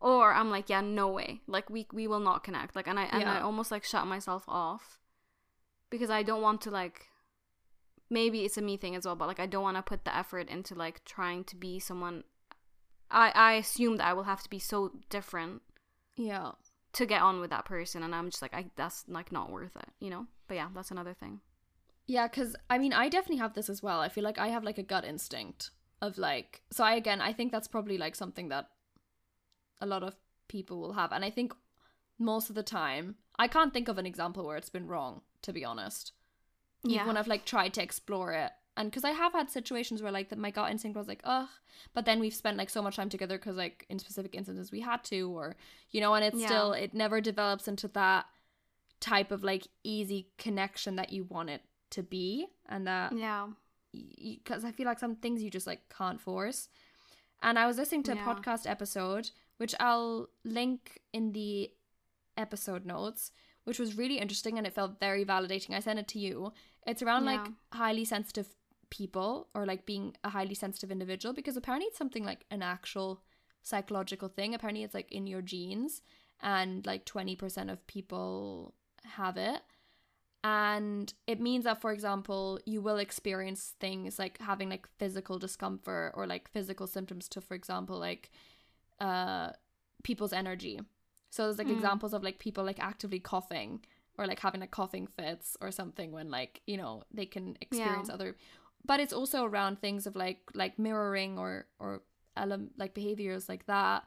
Or I'm like yeah no way. Like we we will not connect. Like and I and I almost like shut myself off because I don't want to like maybe it's a me thing as well but like I don't want to put the effort into like trying to be someone I I assume that I will have to be so different Yeah. to get on with that person and i'm just like i that's like not worth it you know? But yeah that's another thing. Yeah, because I mean, I definitely have this as well. I feel like I have like a gut instinct of like, so I again, I think that's probably like something that a lot of people will have. And I think most of the time, I can't think of an example where it's been wrong, to be honest. Even Yeah. when I've like tried to explore it. And because I have had situations where like that my gut instinct was like, ugh, but then we've spent like so much time together because like in specific instances we had to, or, you know, and it's Yeah. still, it never develops into that type of like easy connection that you want it to be. And that yeah because I feel like some things you just like can't force. And I was listening to a Yeah. podcast episode, which I'll link in the episode notes, which was really interesting and it felt very validating. I sent it to you. It's around like highly sensitive people or like being a highly sensitive individual because apparently it's something like an actual psychological thing. Apparently it's like in your genes and like 20% of people have it and it means that for example you will experience things like having like physical discomfort or like physical symptoms to for example like uh people's energy so there's like Mm. examples of like people like actively coughing or like having like coughing fits or something when like you know they can experience Yeah. other but it's also around things of like like mirroring or or ele- like behaviors like that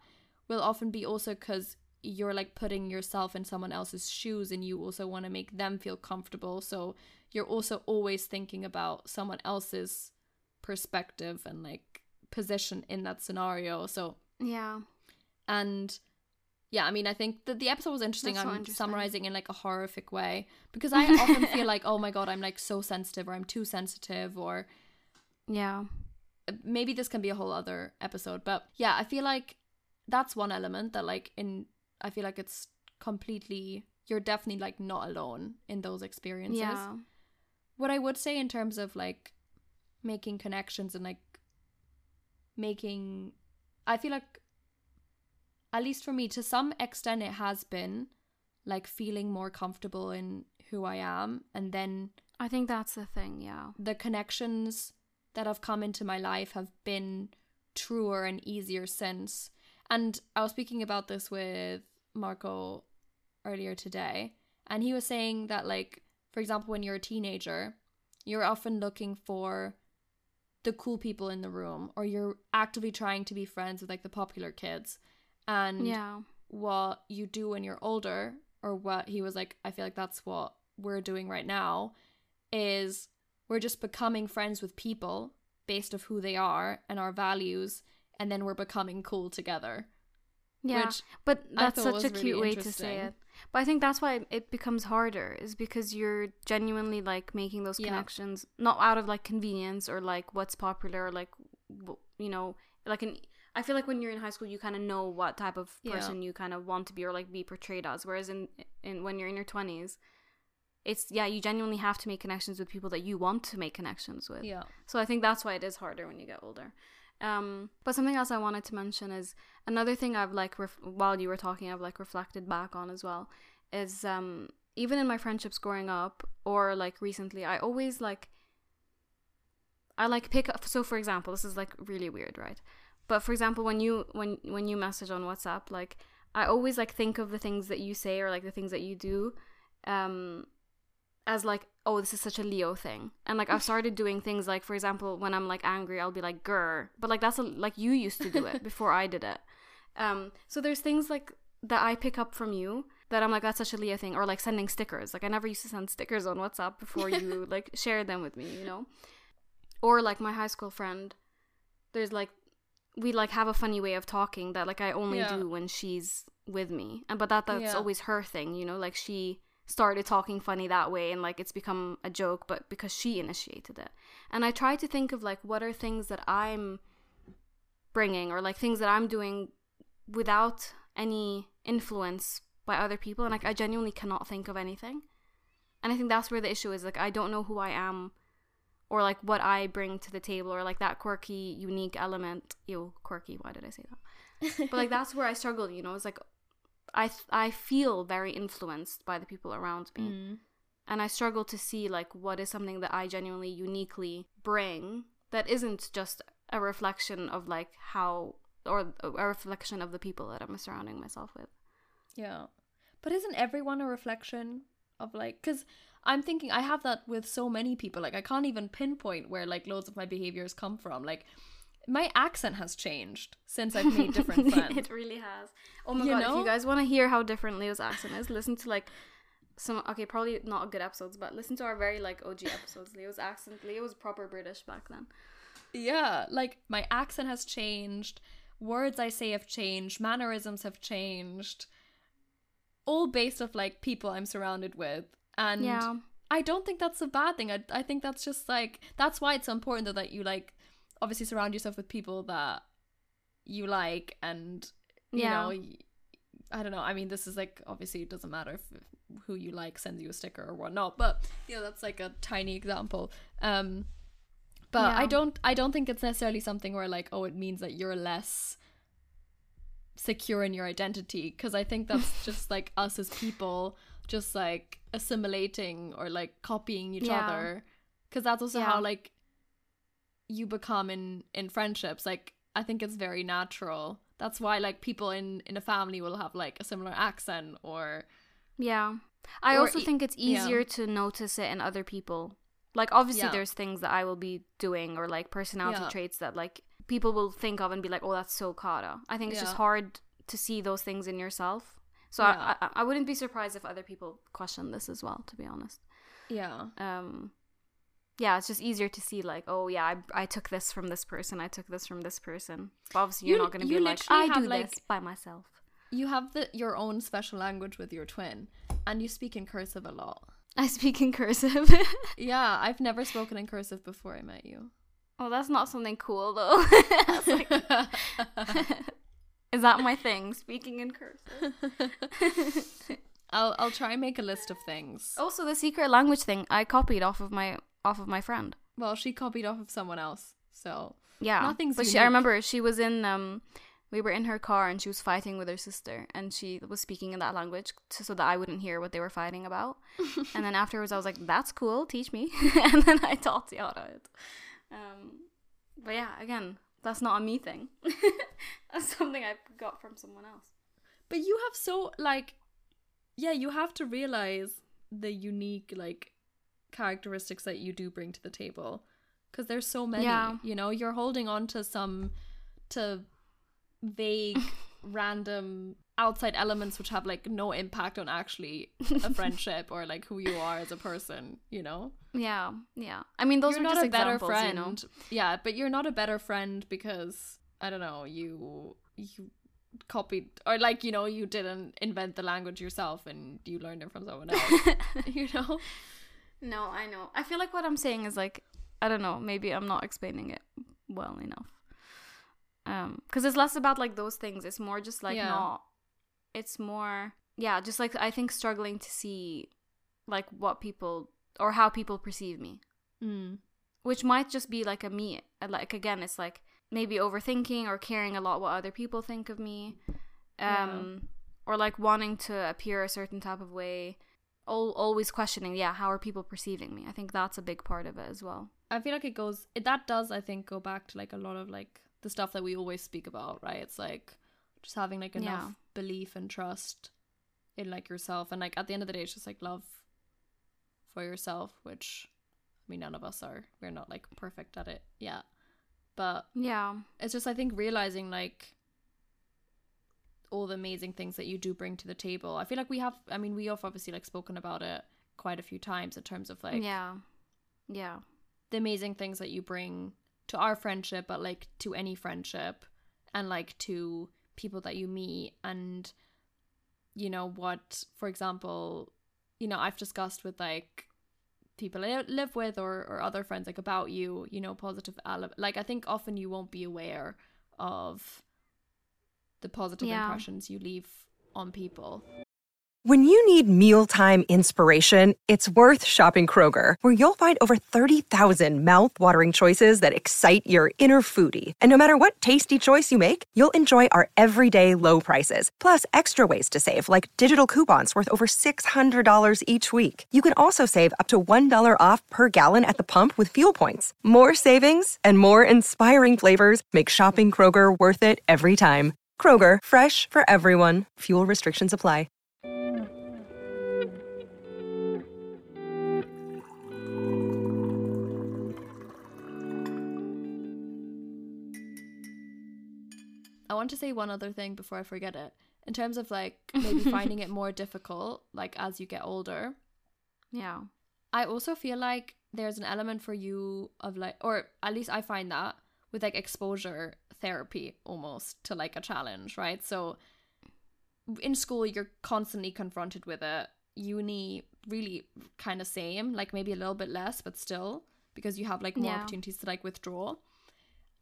will often be also because you're like putting yourself in someone else's shoes and you also want to make them feel comfortable so you're also always thinking about someone else's perspective and like position in that scenario so yeah. And yeah i mean i think that the episode was interesting That's i'm interesting. summarizing in like a horrific way because i <laughs> often feel like oh my god i'm like so sensitive or i'm too sensitive or yeah. Uh, maybe this can be a whole other episode but yeah i feel like that's one element that like in i feel like it's completely you're definitely like not alone in those experiences. Yeah. What i would say in terms of like making connections and like making i feel like at least for me to some extent it has been like feeling more comfortable in who i am and then i think that's the thing yeah the connections that have come into my life have been truer and easier since. And I was speaking about this with Marco earlier today, and he was saying that, like, for example, when you're a teenager, you're often looking for the cool people in the room, or you're actively trying to be friends with like the popular kids. And yeah. what you do when you're older or what he was like i feel like that's what we're doing right now is we're just becoming friends with people based of who they are and our values and then we're becoming cool together. Yeah. Which but that's such a was cute really way to say it but i think that's why it becomes harder is because you're genuinely like making those Yeah. connections not out of like convenience or like what's popular or like you know like an i feel like when you're in high school you kind of know what type of Yeah. person you kind of want to be or like be portrayed as whereas in in when you're in your 20s it's yeah you genuinely have to make connections with people that you want to make connections with yeah so I think that's why it is harder when you get older. Um, but something else I wanted to mention is another thing I've like ref- while you were talking, I've like reflected back on as well is um even in my friendships growing up or like recently, I always like I like pick up. So for example, this is like really weird, right? But for example, when you when when you message on WhatsApp, like I always like think of the things that you say or like the things that you do, um, as like oh this is such a Leo thing, and like I've started doing things like for example when I'm like angry I'll be like grr, but like that's a, like you used to do it before I did it. Um, so there's things like that I pick up from you that I'm like that's such a Leo thing, or like sending stickers. Like I never used to send stickers on WhatsApp before you <laughs> like shared them with me, you know. Or like my high school friend, there's like we like have a funny way of talking that like I only Yeah. do when she's with me, and but that that's Yeah. always her thing, you know. Like she started talking funny that way, and like it's become a joke, but because she initiated it. And I try to think of like what are things that I'm bringing or like things that I'm doing without any influence by other people and like I genuinely cannot think of anything. And I think that's where the issue is like I don't know who I am or like what I bring to the table or like that quirky unique element. Ew, quirky, why did I say that? <laughs> but like that's where I struggle, you know. It's like I th- I feel very influenced by the people around me. Mm. And I struggle to see like what is something that I genuinely uniquely bring that isn't just a reflection of like how or a reflection of the people that I'm surrounding myself with. Yeah. But isn't everyone a reflection of like cuz I'm thinking I have that with so many people. Like I can't even pinpoint where like loads of my behaviors come from. Like my accent has changed since I've made different <laughs> friends. it really has. Oh my You god! If you guys want to hear how different Leo's accent is, listen to like some. Okay, probably not good episodes, but listen to our very like OG episodes. Leo's accent. Leo was proper British back then. Yeah, like my accent has changed, words I say have changed, mannerisms have changed. All based off like people I'm surrounded with. And Yeah. I don't think that's a bad thing. I I think that's just like that's why it's so important though that you like obviously surround yourself with people that you like and you Yeah. know i don't know. I mean, this is like obviously it doesn't matter if who you like sends you a sticker or whatnot, but you know that's like a tiny example. Um, but I don't I don't think it's necessarily something where like oh it means that you're less secure in your identity because I think that's <laughs> just like us as people just like assimilating or like copying each Yeah. other because that's also Yeah. how like you become in in friendships like I think it's very natural that's why like people in in a family will have like a similar accent or Yeah. I Or also e- think it's yeah. easier to notice it in other people. Like obviously Yeah. there's things that I will be doing or like personality Yeah. traits that like people will think of and be like, "Oh, that's so Cara." I think it's just hard to see those things in yourself. So Yeah. I, I I wouldn't be surprised if other people question this as well, to be honest. yeah Um yeah, it's just easier to see like, oh yeah, I, I took this from this person, I took this from this person. But obviously you're You- not going to be like, I do like- this by myself. you have the your own special language with your twin and you speak in cursive a lot I speak in cursive. <laughs> yeah I've never spoken in cursive before I met you oh, that's not something cool though. <laughs> <laughs> Like- Is that my thing? Speaking in cursive. I'll I'll try and make a list of things. also, the secret language thing I copied off of my off of my friend. Well, she copied off of someone else, so Yeah, Nothing's But she, I remember she was in um, we were in her car and she was fighting with her sister, and she was speaking in that language to, so that I wouldn't hear what they were fighting about. <laughs> and then afterwards, I was like, "That's cool, teach me." <laughs> and then I taught Tiara it. Um, but yeah, again, that's not a me thing. <laughs> that's something I got from someone else. But you have so like yeah, you have to realize the unique like characteristics that you do bring to the table because there's so many, Yeah. you know, you're holding on to some to vague <laughs> random outside elements which have like no impact on actually a <laughs> friendship or like who you are as a person, you know? Yeah, yeah. I mean, those you're are not just a better friend. you know. Yeah, but you're not a better friend because I don't know, you you copied or like, you know, you didn't invent the language yourself and you learned it from someone else. <laughs> you know? No, I know. I feel like what I'm saying is like I don't know, maybe I'm not explaining it well enough. Um cuz it's less about like those things. It's more just like Yeah. not it's more yeah, just like I think struggling to see like what people or how people perceive me, Mm. which might just be like a me uh, like again, it's like maybe overthinking or caring a lot what other people think of me. Um or like wanting to appear a certain type of way. Al- always questioning, yeah, how are people perceiving me? I think that's a big part of it as well. I feel like it goes it, that does I think go back to like a lot of like the stuff that we always speak about, right? It's like just having like enough Yeah. belief and trust in like yourself and like at the end of the day it's just like love for yourself, which I mean none of us are. We're not like perfect at it yet. But Yeah. it's just I think realizing like all the amazing things that you do bring to the table. I feel like we have I mean we have obviously like spoken about it quite a few times in terms of like yeah. Yeah. the amazing things that you bring to our friendship, but like to any friendship and like to people that you meet and you know what for example you know I've discussed with like people I live with or, or other friends like about you you know positive like I think often you won't be aware of the positive Yeah. impressions you leave on people When you need mealtime inspiration, it's worth shopping Kroger, where you'll find over 30,000 mouthwatering choices that excite your inner foodie. And no matter what tasty choice you make, you'll enjoy our everyday low prices, plus extra ways to save, like digital coupons worth over $600 each week. You can also save up to $1 off per gallon at the pump with fuel points. More savings and more inspiring flavors make shopping Kroger worth it every time. Kroger, fresh for everyone. Fuel restrictions apply. I want to say one other thing before I forget it. In terms of like maybe <laughs> finding it more difficult, like as you get older, Yeah. I also feel like there's an element for you of like, or at least I find that with like exposure therapy almost to like a challenge, right? So in school, you're constantly confronted with it. Uni, really kind of same, like maybe a little bit less, but still, because you have like more Yeah. opportunities to like withdraw.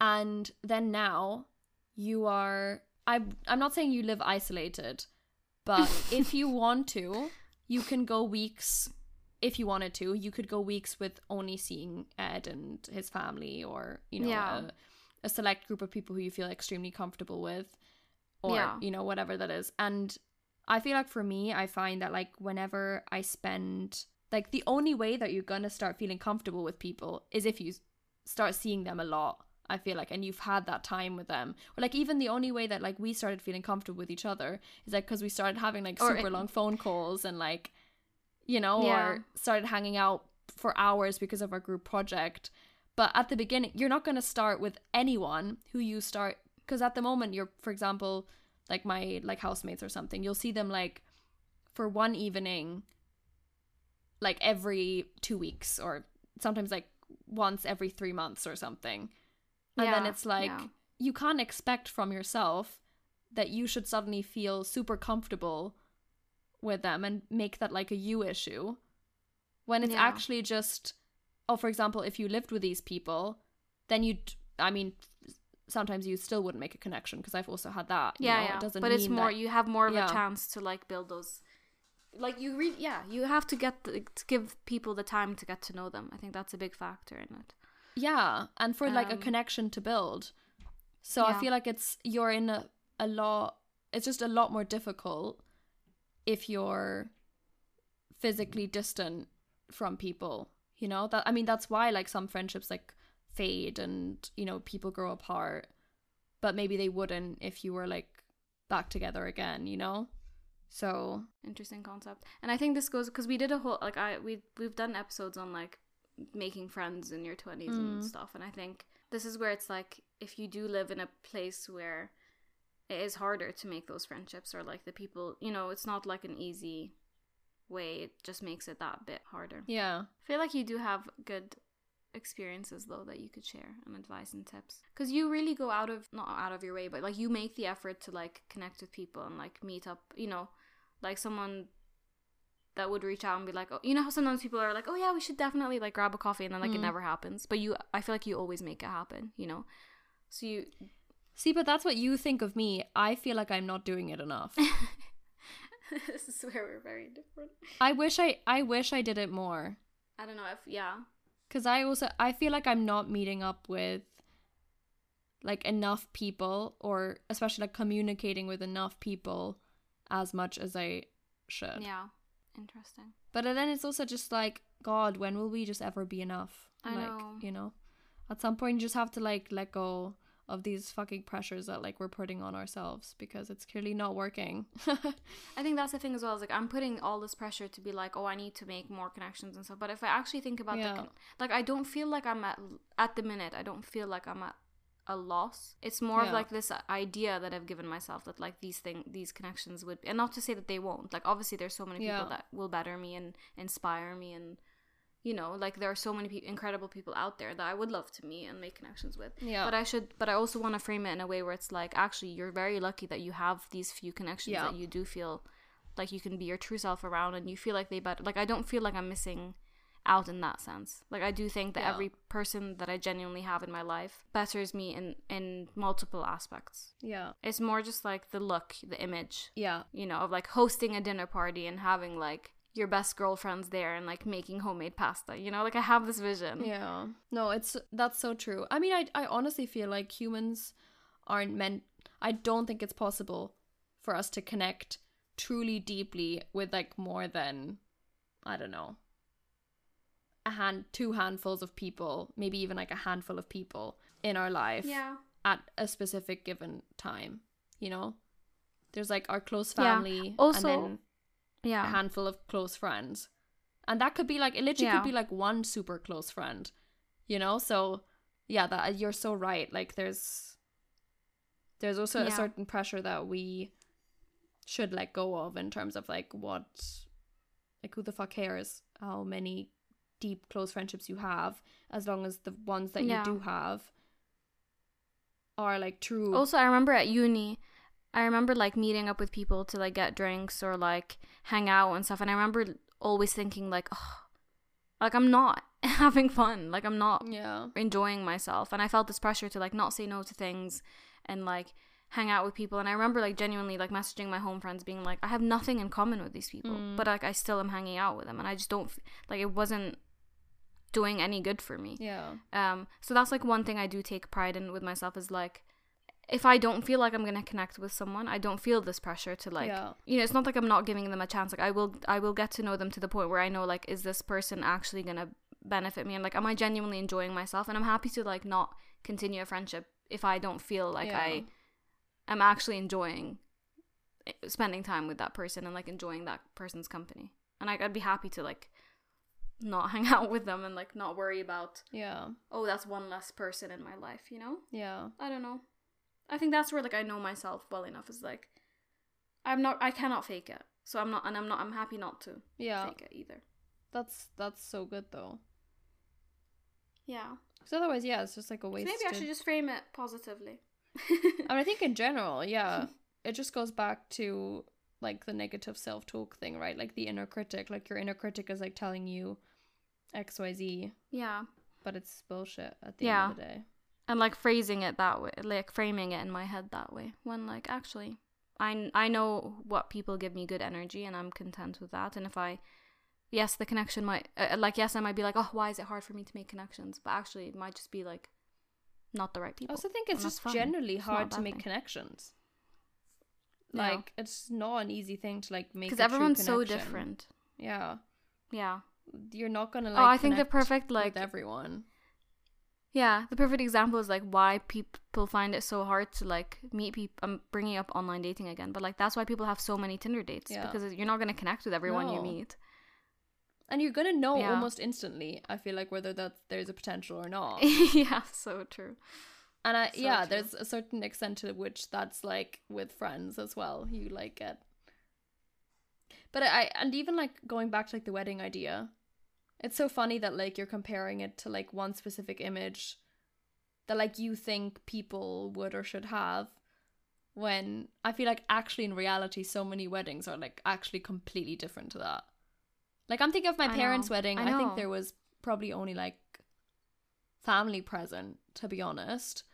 And then now you are, I, I'm not saying you live isolated, but <laughs> if you want to, you can go weeks if you wanted to, you could go weeks with only seeing Ed and his family, or you know, Yeah. a, a select group of people who you feel extremely comfortable with, or Yeah. you know, whatever that is. And I feel like for me, I find that like whenever I spend, like the only way that you're gonna start feeling comfortable with people is if you start seeing them a lot. I feel like, and you've had that time with them, or like even the only way that like we started feeling comfortable with each other is like because we started having like super it- long phone calls and like you know, Yeah. or started hanging out for hours because of our group project. But at the beginning, you're not going to start with anyone who you start because at the moment you're, for example, like my like housemates or something. You'll see them like for one evening, like every two weeks or sometimes like once every three months or something. And then it's like yeah. you can't expect from yourself that you should suddenly feel super comfortable with them and make that like a you issue when it's Yeah. actually just oh for example if you lived with these people then you'd i mean sometimes you still wouldn't make a connection because i've also had that you Yeah, know? yeah. it doesn't but it's more that- you have more of Yeah. a chance to like build those like you really yeah, you have to get the, to give people the time to get to know them. I think that's a big factor in it. yeah and for like a Um, connection to build so i feel like it's you're in a, a lot it's just a lot more difficult if you're physically distant from people you know? That i mean that's why like some friendships like fade and you know people grow apart. But maybe they wouldn't if you were like back together again you know? So interesting concept. And i think this goes because we did a whole like i we we've done episodes on like making friends in your 20s and Mm. stuff. And i think this is where it's like if you do live in a place where it is harder to make those friendships or like the people you know it's not like an easy way. It just makes it that bit harder. Yeah. I feel like you do have good experiences though that you could share and advice and tips. Because you really go out of not out of your way but like you make the effort to like connect with people and like meet up you know like someone that would reach out and be like oh you know how sometimes people are like oh yeah we should definitely like grab a coffee and then like it Mm. never happens. But you i feel like you always make it happen you know? So you see but that's what you think of me. I feel like i'm not doing it enough. <laughs> This is where we're very different. I wish i i wish i did it more. I don't know if yeah. Because i also i feel like i'm not meeting up with like enough people or especially like communicating with enough people as much as i should. Yeah. Interesting. But then it's also just like god when will we just ever be enough? I like know. you know? At some point you just have to like let go of these fucking pressures that like we're putting on ourselves because it's clearly not working <laughs> I think that's the thing as well. Is like I'm putting all this pressure to be like, oh, I need to make more connections and stuff. But if I actually think about Yeah. the con- like, I don't feel like I'm at at the minute. I don't feel like I'm at a loss. It's more Yeah. of like this idea that I've given myself that like these thing these connections would, and not to say that they won't. Like obviously, there's so many Yeah. people that will better me and inspire me and. You know, like there are so many pe- incredible people out there that I would love to meet and make connections with. Yeah. But I should, but I also want to frame it in a way where it's like, actually, you're very lucky that you have these few connections Yeah. that you do feel like you can be your true self around and you feel like they better like i don't feel like i'm missing out in that sense like i do think that Yeah. every person that i genuinely have in my life betters me in in multiple aspects yeah it's more just like the look the image yeah you know of like hosting a dinner party and having like your best girlfriends there and like making homemade pasta you know like i have this vision Yeah. No, it's that's so true. I mean, I I honestly feel like humans aren't meant I don't think it's possible for us to connect truly deeply with like more than I don't know. A hand two handfuls of people, maybe even like a handful of people in our life yeah at a specific given time, you know? There's like our close Yeah. family Also- then a handful of close friends. And that could be like it literally Yeah. could be like one super close friend. You know? So yeah, that uh, you're so right. Like there's there's also a certain pressure that we should let go of in terms of like what like who the fuck cares how many deep close friendships you have as long as the ones that Yeah. you do have are like true Also, I remember at uni, I remember like meeting up with people to like get drinks or like hang out and stuff. And I remember always thinking like, oh, like I'm not <laughs> having fun. Like I'm not yeah enjoying myself. And I felt this pressure to like not say no to things and like hang out with people. And I remember like genuinely like messaging my home friends being like, I have nothing in common with these people, Mm. but like I still am hanging out with them. And I just don't like it wasn't doing any good for me. yeah Um, so that's like one thing I do take pride in with myself is like, if I don't feel like I'm gonna connect with someone, I don't feel this pressure to like, Yeah. you know, it's not like I'm not giving them a chance. Like I will, I will get to know them to the point where I know like, is this person actually gonna benefit me? And like, am I genuinely enjoying myself? And I'm happy to like not continue a friendship if I don't feel like Yeah. I am actually enjoying eh, spending time with that person and like enjoying that person's company. And like, I'd be happy to like not <laughs> hang out with them and like not worry about yeah oh that's one less person in my life you know yeah i don't know i think that's where like i know myself well enough is like i'm not i cannot fake it. So i'm not and i'm not i'm happy not to yeah. fake it either. That's that's so good though. Yeah. Because otherwise yeah it's just like a so waste maybe i should just frame it positively. I mean, I think in general, yeah, <laughs> it just goes back to like the negative self talk thing, right? Like the inner critic. Like your inner critic is like telling you X, Y, Z, yeah. But it's bullshit at the Yeah. end of the day. And like phrasing it that way like framing it in my head that way when like actually i i know what people give me good energy and i'm content with that and if i yes the connection might uh, like yes i might be like oh why is it hard for me to make connections but actually it might just be like not the right people I also think it's just fine. generally It's hard to make thing. connections. Yeah. Like it's not an easy thing to like make because everyone's so different Yeah, yeah you're not gonna like. oh i think the perfect like with everyone. Yeah the perfect example is like why people find it so hard to like meet people i'm um, bringing up online dating again but like that's why people have so many tinder dates Yeah. because you're not going to connect with everyone you meet And you're gonna know Yeah. almost instantly. I feel like whether that there's a potential or not. <laughs> yeah so true And I So yeah, true. there's a certain extent to which that's like with friends as well. You like get But I and even like going back to like the wedding idea. It's so funny that like you're comparing it to like one specific image that like you think people would or should have when I feel like actually in reality so many weddings are like actually completely different to that. Like I'm thinking of my I parents' know. wedding. I I, think there was probably only like family present, to be honest.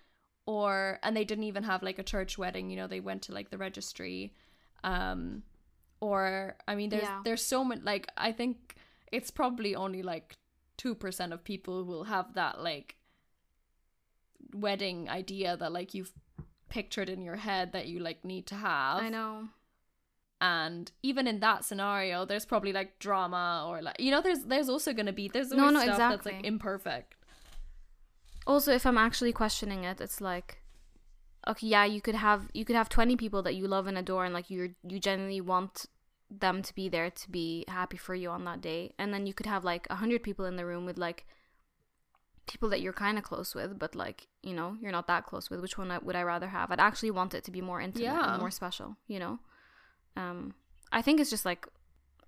Or and they didn't even have like a church wedding, you know, they went to like the registry. Um or I mean there's Yeah. there's so many like I think it's probably only like two percent of people will have that like wedding idea that like you've pictured in your head that you like need to have. I know. And even in that scenario there's probably like drama or like you know there's there's also going to be there's No, no, stuff that's like imperfect. Also if i'm actually questioning it it's like okay yeah you could have you could have 20 people that you love and adore and like you're you genuinely want them to be there to be happy for you on that day and then you could have like a 100 people in the room with like people that you're kind of close with but like you know you're not that close with. Which one I- would i rather have? I'd actually want it to be more intimate Yeah. and more special you know? Um i think it's just like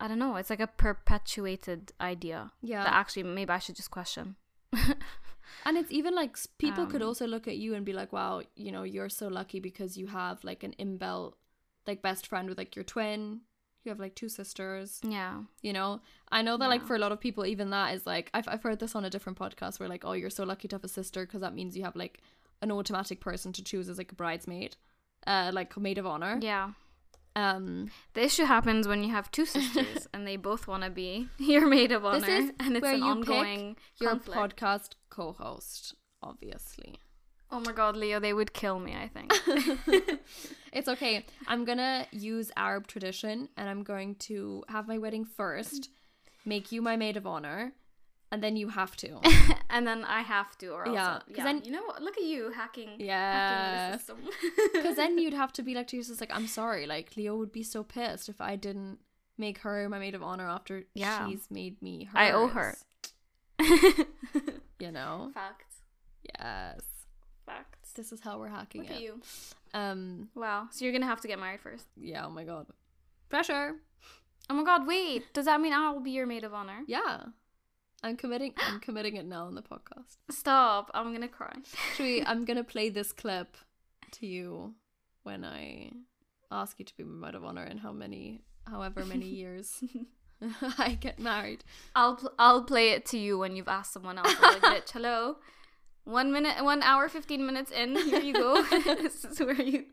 i don't know. It's like a perpetuated idea yeah. that actually maybe i should just question. <laughs> And it's even like people could Um, also look at you and be like wow you know you're so lucky because you have like an inbuilt like best friend with like your twin you have like two sisters. Yeah. You know? I know that like for a lot of people even that is like I've, I've heard this on a different podcast where like oh you're so lucky to have a sister because that means you have like an automatic person to choose as like a bridesmaid uh like maid of honor. Yeah. Um The issue happens when you have two <laughs> sisters and they both want to be <laughs> your maid of honor, This is and it's where an ongoing your conflict. podcast co-host obviously oh my god, Leo, they would kill me. I think. <laughs> it's okay i'm gonna use arab tradition and i'm going to have my wedding first make you my maid of honor and then you have to <laughs> and then I have to, or else Yeah, yeah. then- you know what? Look at you hacking. yeah because <laughs> then you'd have to be like to yourself like i'm sorry like leo would be so pissed if i didn't make her my maid of honor after Yeah. she's made me hers. I owe her. You know? Facts. Yes. Facts. This is how we're hacking Look it. at you. Um Wow. So you're gonna have to get married first. yeah, oh my god. Pressure. Oh my god, wait. Does that mean I'll be your maid of honor? Yeah. I'm committing I'm committing it now on the podcast. Stop. I'm gonna cry. Actually, <laughs> I'm gonna play this clip to you when I ask you to be my maid of honor in how many however many years <laughs> <laughs> I get married. I'll pl- I'll play it to you when you've asked someone else. Like, hello. One minute, one hour, fifteen minutes in. Here you go. <laughs> <laughs> this is where you.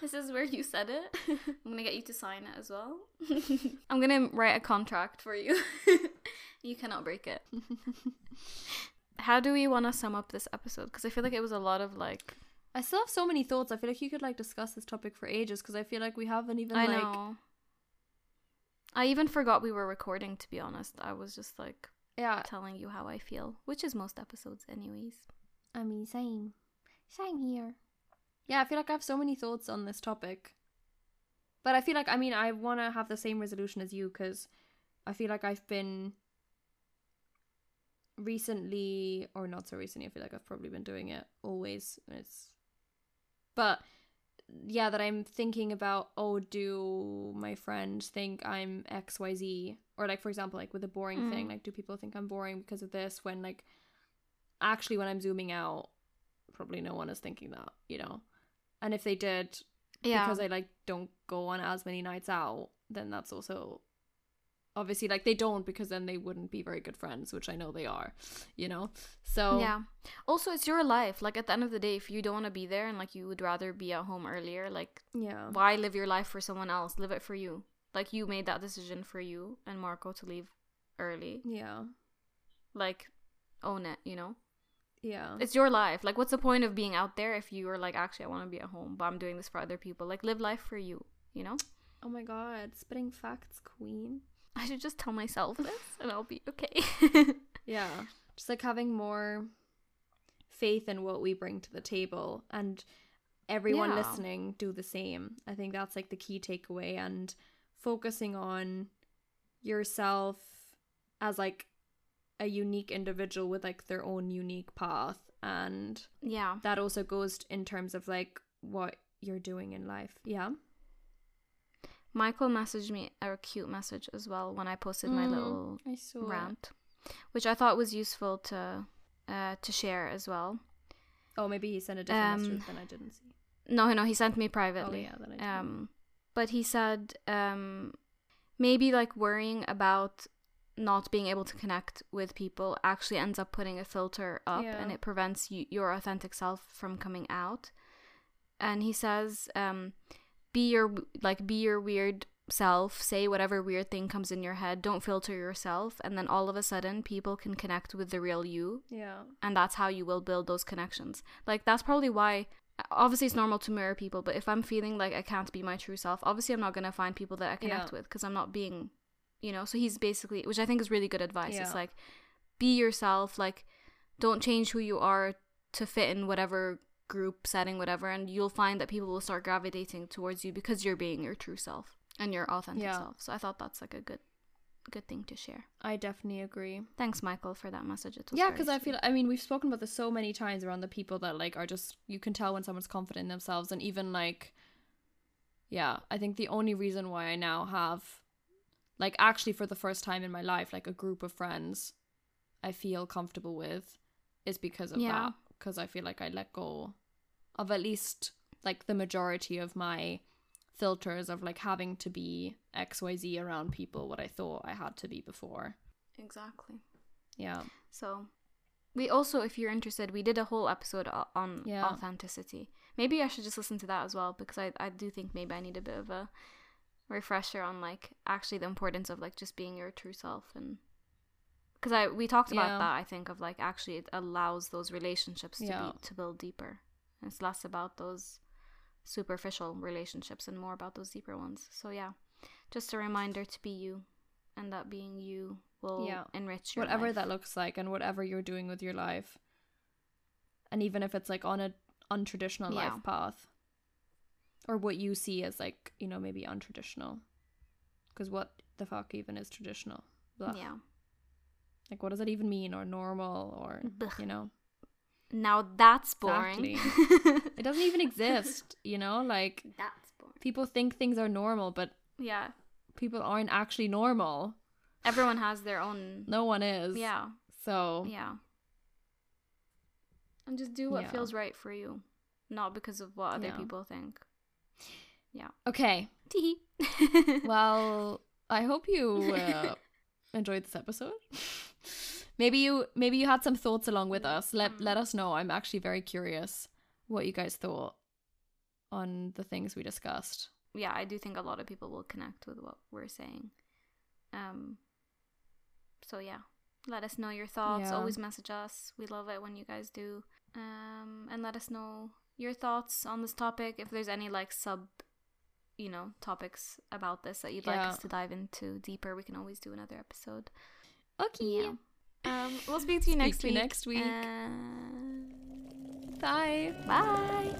This is where you said it. I'm gonna get you to sign it as well. <laughs> I'm gonna write a contract for you. you cannot break it. How do we want to sum up this episode? Because I feel like it was a lot of like. I still have so many thoughts. I feel like you could like discuss this topic for ages because I feel like we haven't even I like know. I even forgot we were recording. To be honest, I was just like yeah. telling you how I feel, which is most episodes, anyways. I mean, same, same here. Yeah, I feel like I have so many thoughts on this topic, but I feel like I mean I want to have the same resolution as you because I feel like I've been recently or not so recently. I feel like I've probably been doing it always. It's, but yeah, that I'm thinking about. Oh, do my friends think I'm X Y Z? Or like for example, like with a boring thing, Mm. like do people think I'm boring because of this? When like actually when I'm zooming out, probably no one is thinking that, you know. And if they did, Yeah. because I like don't go on as many nights out, then that's also obviously like they don't because then they wouldn't be very good friends, which I know they are, you know. So Yeah. Also, it's your life. Like at the end of the day, if you don't want to be there and like you would rather be at home earlier, like yeah, why live your life for someone else? Live it for you. Like you made that decision for you and Marco to leave early. yeah, Like own it, you know? yeah, It's your life. Like what's the point of being out there if you are like actually I want to be at home, but I'm doing this for other people. Like live life for you, you know? Oh my god, spitting facts, queen. I should just tell myself this and I'll be okay. <laughs> Yeah, just like having more faith in what we bring to the table and everyone Yeah. listening do the same. I think that's like the key takeaway and focusing on yourself as like a unique individual with like their own unique path and yeah. that also goes in terms of like what you're doing in life. Yeah. Michael messaged me a cute message as well when I posted my Mm, little I saw rant, which I thought was useful to uh, to share as well. Oh, maybe he sent a different Um, message than I didn't see. No, no, he sent me privately. Oh yeah, then I didn't. Um, but he said um, maybe like worrying about not being able to connect with people actually ends up putting a filter up Yeah. and it prevents you, your authentic self from coming out. And he says, um, be your like be your weird self, say whatever weird thing comes in your head, don't filter yourself, and then all of a sudden people can connect with the real you yeah. and that's how you will build those connections. Like that's probably why obviously it's normal to mirror people, but if I'm feeling like I can't be my true self, obviously I'm not going to find people that I connect Yeah. with because I'm not being, you know, so he's basically which I think is really good advice. It's like be yourself, like don't change who you are to fit in whatever group setting whatever and you'll find that people will start gravitating towards you because you're being your true self and your authentic Yeah. self. So I thought that's like a good good thing to share. I definitely agree. Thanks Michael for that message. It was Yeah, because I feel I mean we've spoken about this so many times around the people that like are just you can tell when someone's confident in themselves and even like yeah, I think the only reason why I now have like actually for the first time in my life like a group of friends I feel comfortable with is because of Yeah. that because I feel like I let go of at least like the majority of my filters of like having to be XYZ around people what I thought I had to be before. Exactly. Yeah. So, we also, if you're interested, we did a whole episode on Yeah. authenticity. Maybe I should just listen to that as well because I, I do think maybe I need a bit of a refresher on like actually the importance of like just being your true self and because I we talked about Yeah. that I think of like actually it allows those relationships to Yeah. be to build deeper. It's less about those superficial relationships and more about those deeper ones. So yeah, just a reminder to be you, and that being you will Yeah. enrich your whatever life. that looks like and whatever you're doing with your life and even if it's like on a untraditional Yeah. life path or what you see as like you know maybe untraditional Because what the fuck even is traditional? Blah. Yeah. Like, what does that even mean? Or normal? Or, Blech. you know? Now that's boring. <laughs> It doesn't even exist, you know? Like, that's boring. people think things are normal, but Yeah. people aren't actually normal. Everyone has their own. No one is. Yeah. So, Yeah. And just do what Yeah. feels right for you, not because of what other Yeah. people think. Yeah. Okay. Well, <laughs> I hope you uh, enjoyed this episode. <laughs> Maybe you maybe you had some thoughts along with us. Let let us know. I'm actually very curious what you guys thought on the things we discussed. yeah, I do think a lot of people will connect with what we're saying. Um. So yeah, let us know your thoughts. Yeah. Always message us. We love it when you guys do. Um, and let us know your thoughts on this topic. If there's any like sub, you know, topics about this that you'd like us to dive into deeper, we can always do another episode. Okay. Yeah. Um, we'll speak to you speak next to week. Next week. Uh, bye. Bye.